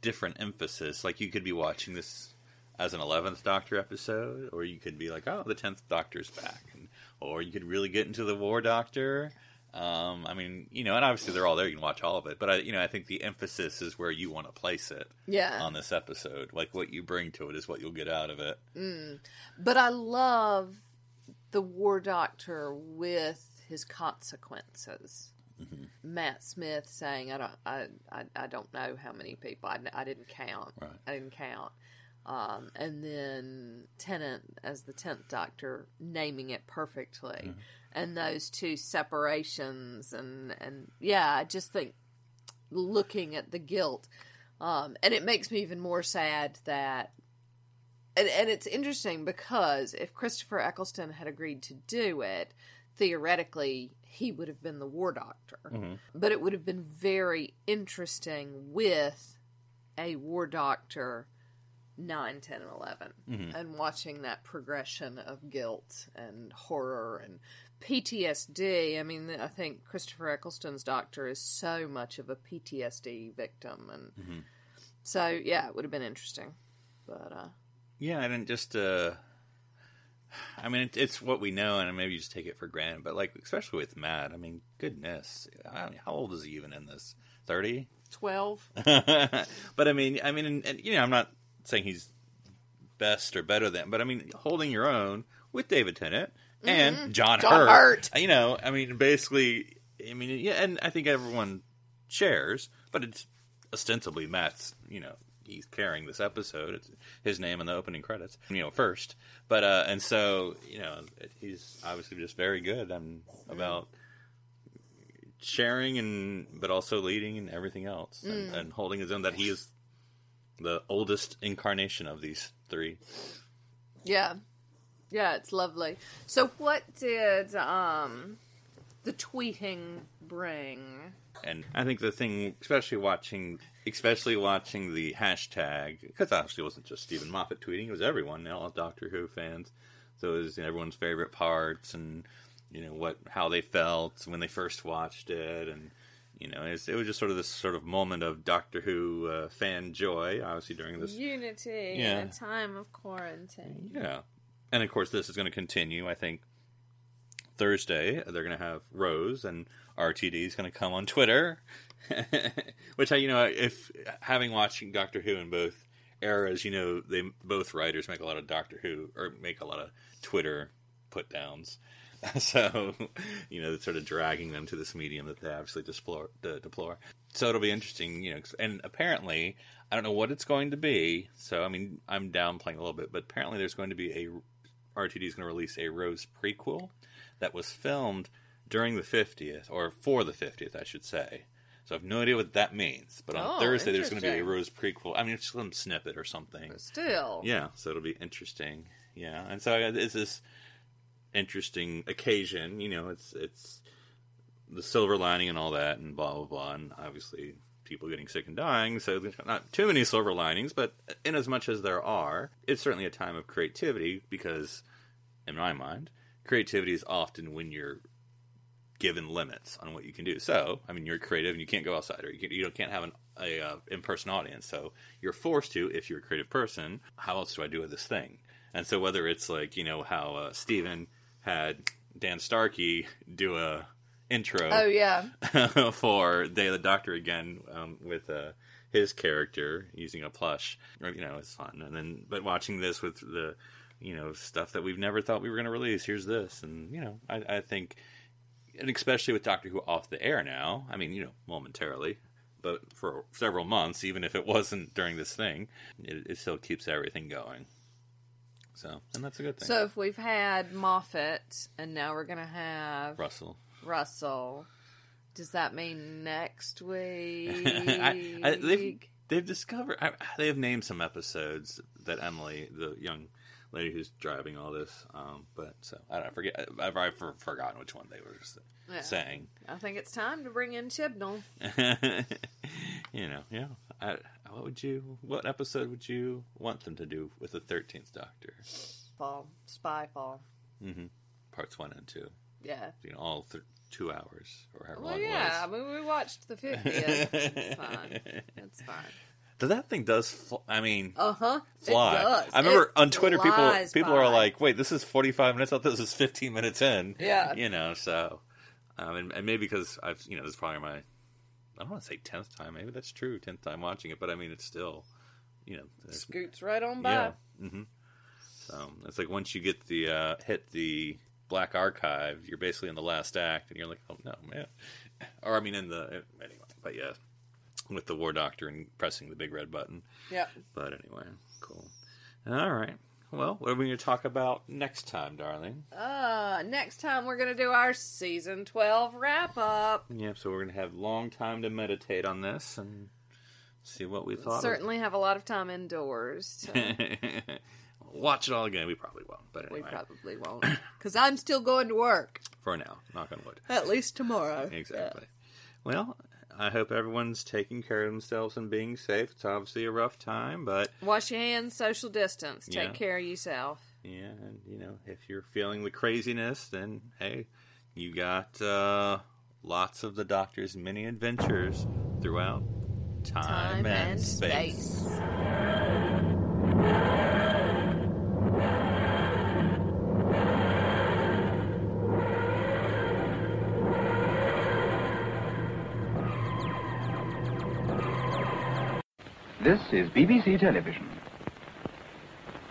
different emphasis. Like you could be watching this as an eleventh Doctor episode, or you could be like, oh, the tenth Doctor's back, and, or you could really get into the War Doctor. Um, I mean, you know, and obviously they're all there. You can watch all of it, but I, you know, I think the emphasis is where you want to place it yeah. on this episode. Like what you bring to it is what you'll get out of it. But I love the War Doctor with his consequences. Matt Smith saying, "I don't, I, I, I don't know how many people. I, I didn't count. Right. I didn't count." Um, and then Tennant as the tenth Doctor naming it perfectly, and those two separations, and and yeah, I just think looking at the guilt, um, and it makes me even more sad that and, and it's interesting because if Christopher Eccleston had agreed to do it, theoretically he would have been the war doctor. But it would have been very interesting with a war doctor 9, 10, and 11 and watching that progression of guilt and horror and PTSD. I mean, I think Christopher Eccleston's doctor is so much of a PTSD victim. And so, yeah, it would have been interesting. But, uh, Yeah, and then just uh I mean, it, it's what we know, and maybe you just take it for granted. But like, especially with Matt, I mean, goodness, I mean, how old is he even in this? Thirty. 12. [LAUGHS] but I mean, I mean, and, and, you know, I'm not saying he's best or better than, but I mean, holding your own with David Tennant and John, John Hurt. Hurt. You know, I mean, basically, I mean, yeah, and I think everyone shares, but it's ostensibly Matt's. You know, he's carrying this episode. It's his name in the opening credits. You know, first, but uh, and so you know, he's obviously just very good um, about sharing and but also leading and everything else and, and holding his own that he is the oldest incarnation of these three Yeah. Yeah, it's lovely. So what did um the tweeting bring? and i think the thing especially watching especially watching the hashtag because obviously it wasn't just steven moffat tweeting it was everyone all doctor who fans so it was everyone's favorite parts and you know what how they felt when they first watched it and you know it's, it was just sort of this sort of moment of doctor who uh, fan joy obviously during this Unity Yeah. in a time of quarantine. Yeah. And of course, this is going to continue. I think Thursday, they're going to have Rose and RTD is going to come on Twitter. [LAUGHS] Which, I, you know, if having watched Doctor Who in both eras, you know, they both writers make a lot of Doctor Who or make a lot of Twitter put downs. [LAUGHS] So, you know, sort of dragging them to this medium that they obviously deplore, de- deplore. So it'll be interesting, you know, and apparently, I don't know what it's going to be. So, I mean, I'm downplaying a little bit, but apparently there's going to be a RTD is going to release a Rose prequel that was filmed during the 50th, or for the 50th, I should say. So I have no idea what that means. But on Oh, Thursday, there's going to be a. Rose prequel. I mean, it's some snippet or something. Still. Yeah, so it'll be interesting. Yeah, and so it's this interesting occasion. You know, it's it's the silver lining and all that, and blah blah blah, and obviously people getting sick and dying. So not too many silver linings, but in as much as there are, it's certainly a time of creativity because, in my mind, creativity is often when you're given limits on what you can do. So, I mean, you're creative and you can't go outside, or you, can, you can't have an a, uh, in-person audience. So you're forced to, if you're a creative person, how else do I do with this thing? And so whether it's like you know how uh, Steven had Dan Starkey do a intro Oh yeah, [LAUGHS] for Day of the Doctor again um, with uh, his character using a plush. You know, it's fun. And then, but watching this with the, you know, stuff that we've never thought we were going to release. Here's this, and you know, I, I think, and especially with Doctor Who off the air now. I mean, you know, momentarily. But for several months, even if it wasn't during this thing, it, it still keeps everything going. So, and that's a good thing. So if we've had Moffat and now we're gonna have Russell. Russell, does that mean next [LAUGHS] week? I, I, they've, they've discovered I, they have named some episodes that Emily, the young lady who's driving all this, um, but so I don't I forget. I've, I've for- forgotten which one they were Yeah. saying. I think it's time to bring in Chibnall. [LAUGHS] you know, yeah. I, what would you? What episode would you want them to do with the Thirteenth Doctor? Fall, Spyfall. hmm Parts one and two. Yeah. You know, all th- two hours or however Well, long yeah. I mean, we watched the 50th. it's fine. It's fine. But that thing does. Fl- I mean, Uh huh. fly. It does. I remember It on Twitter, people people by. are like, "Wait, this is forty five minutes. I thought this was fifteen minutes in." Yeah. you know. So, um, and, and maybe because I've, you know, this is probably my, I don't want to say tenth time. Maybe that's true, tenth time watching it. But I mean, it's still, you know, scoots right on by. yeah. hmm So it's like once you get the uh, hit the black archive, you're basically in the last act, and you're like, "Oh no, man!" Or I mean, in the anyway. But yeah, with the War Doctor and pressing the big red button. Yeah. But anyway, cool. All right. Well, what are we going to talk about next time, darling? Uh, next time we're gonna do our season twelve wrap up. Yeah, so we're going to have long time to meditate on this and see what we thought. Certainly have a lot of time indoors. So [LAUGHS] Watch it all again. We probably won't, but we probably won't, because I'm still going to work for now, knock on wood. at least tomorrow. Exactly. Well, I hope everyone's taking care of themselves and being safe. It's obviously a rough time, but Wash your hands, social distance, take Yeah. care of yourself. Yeah, and you know, if you're feeling the craziness, then hey, you got uh, lots of the Doctor's many adventures throughout time, and, space. This is BBC Television.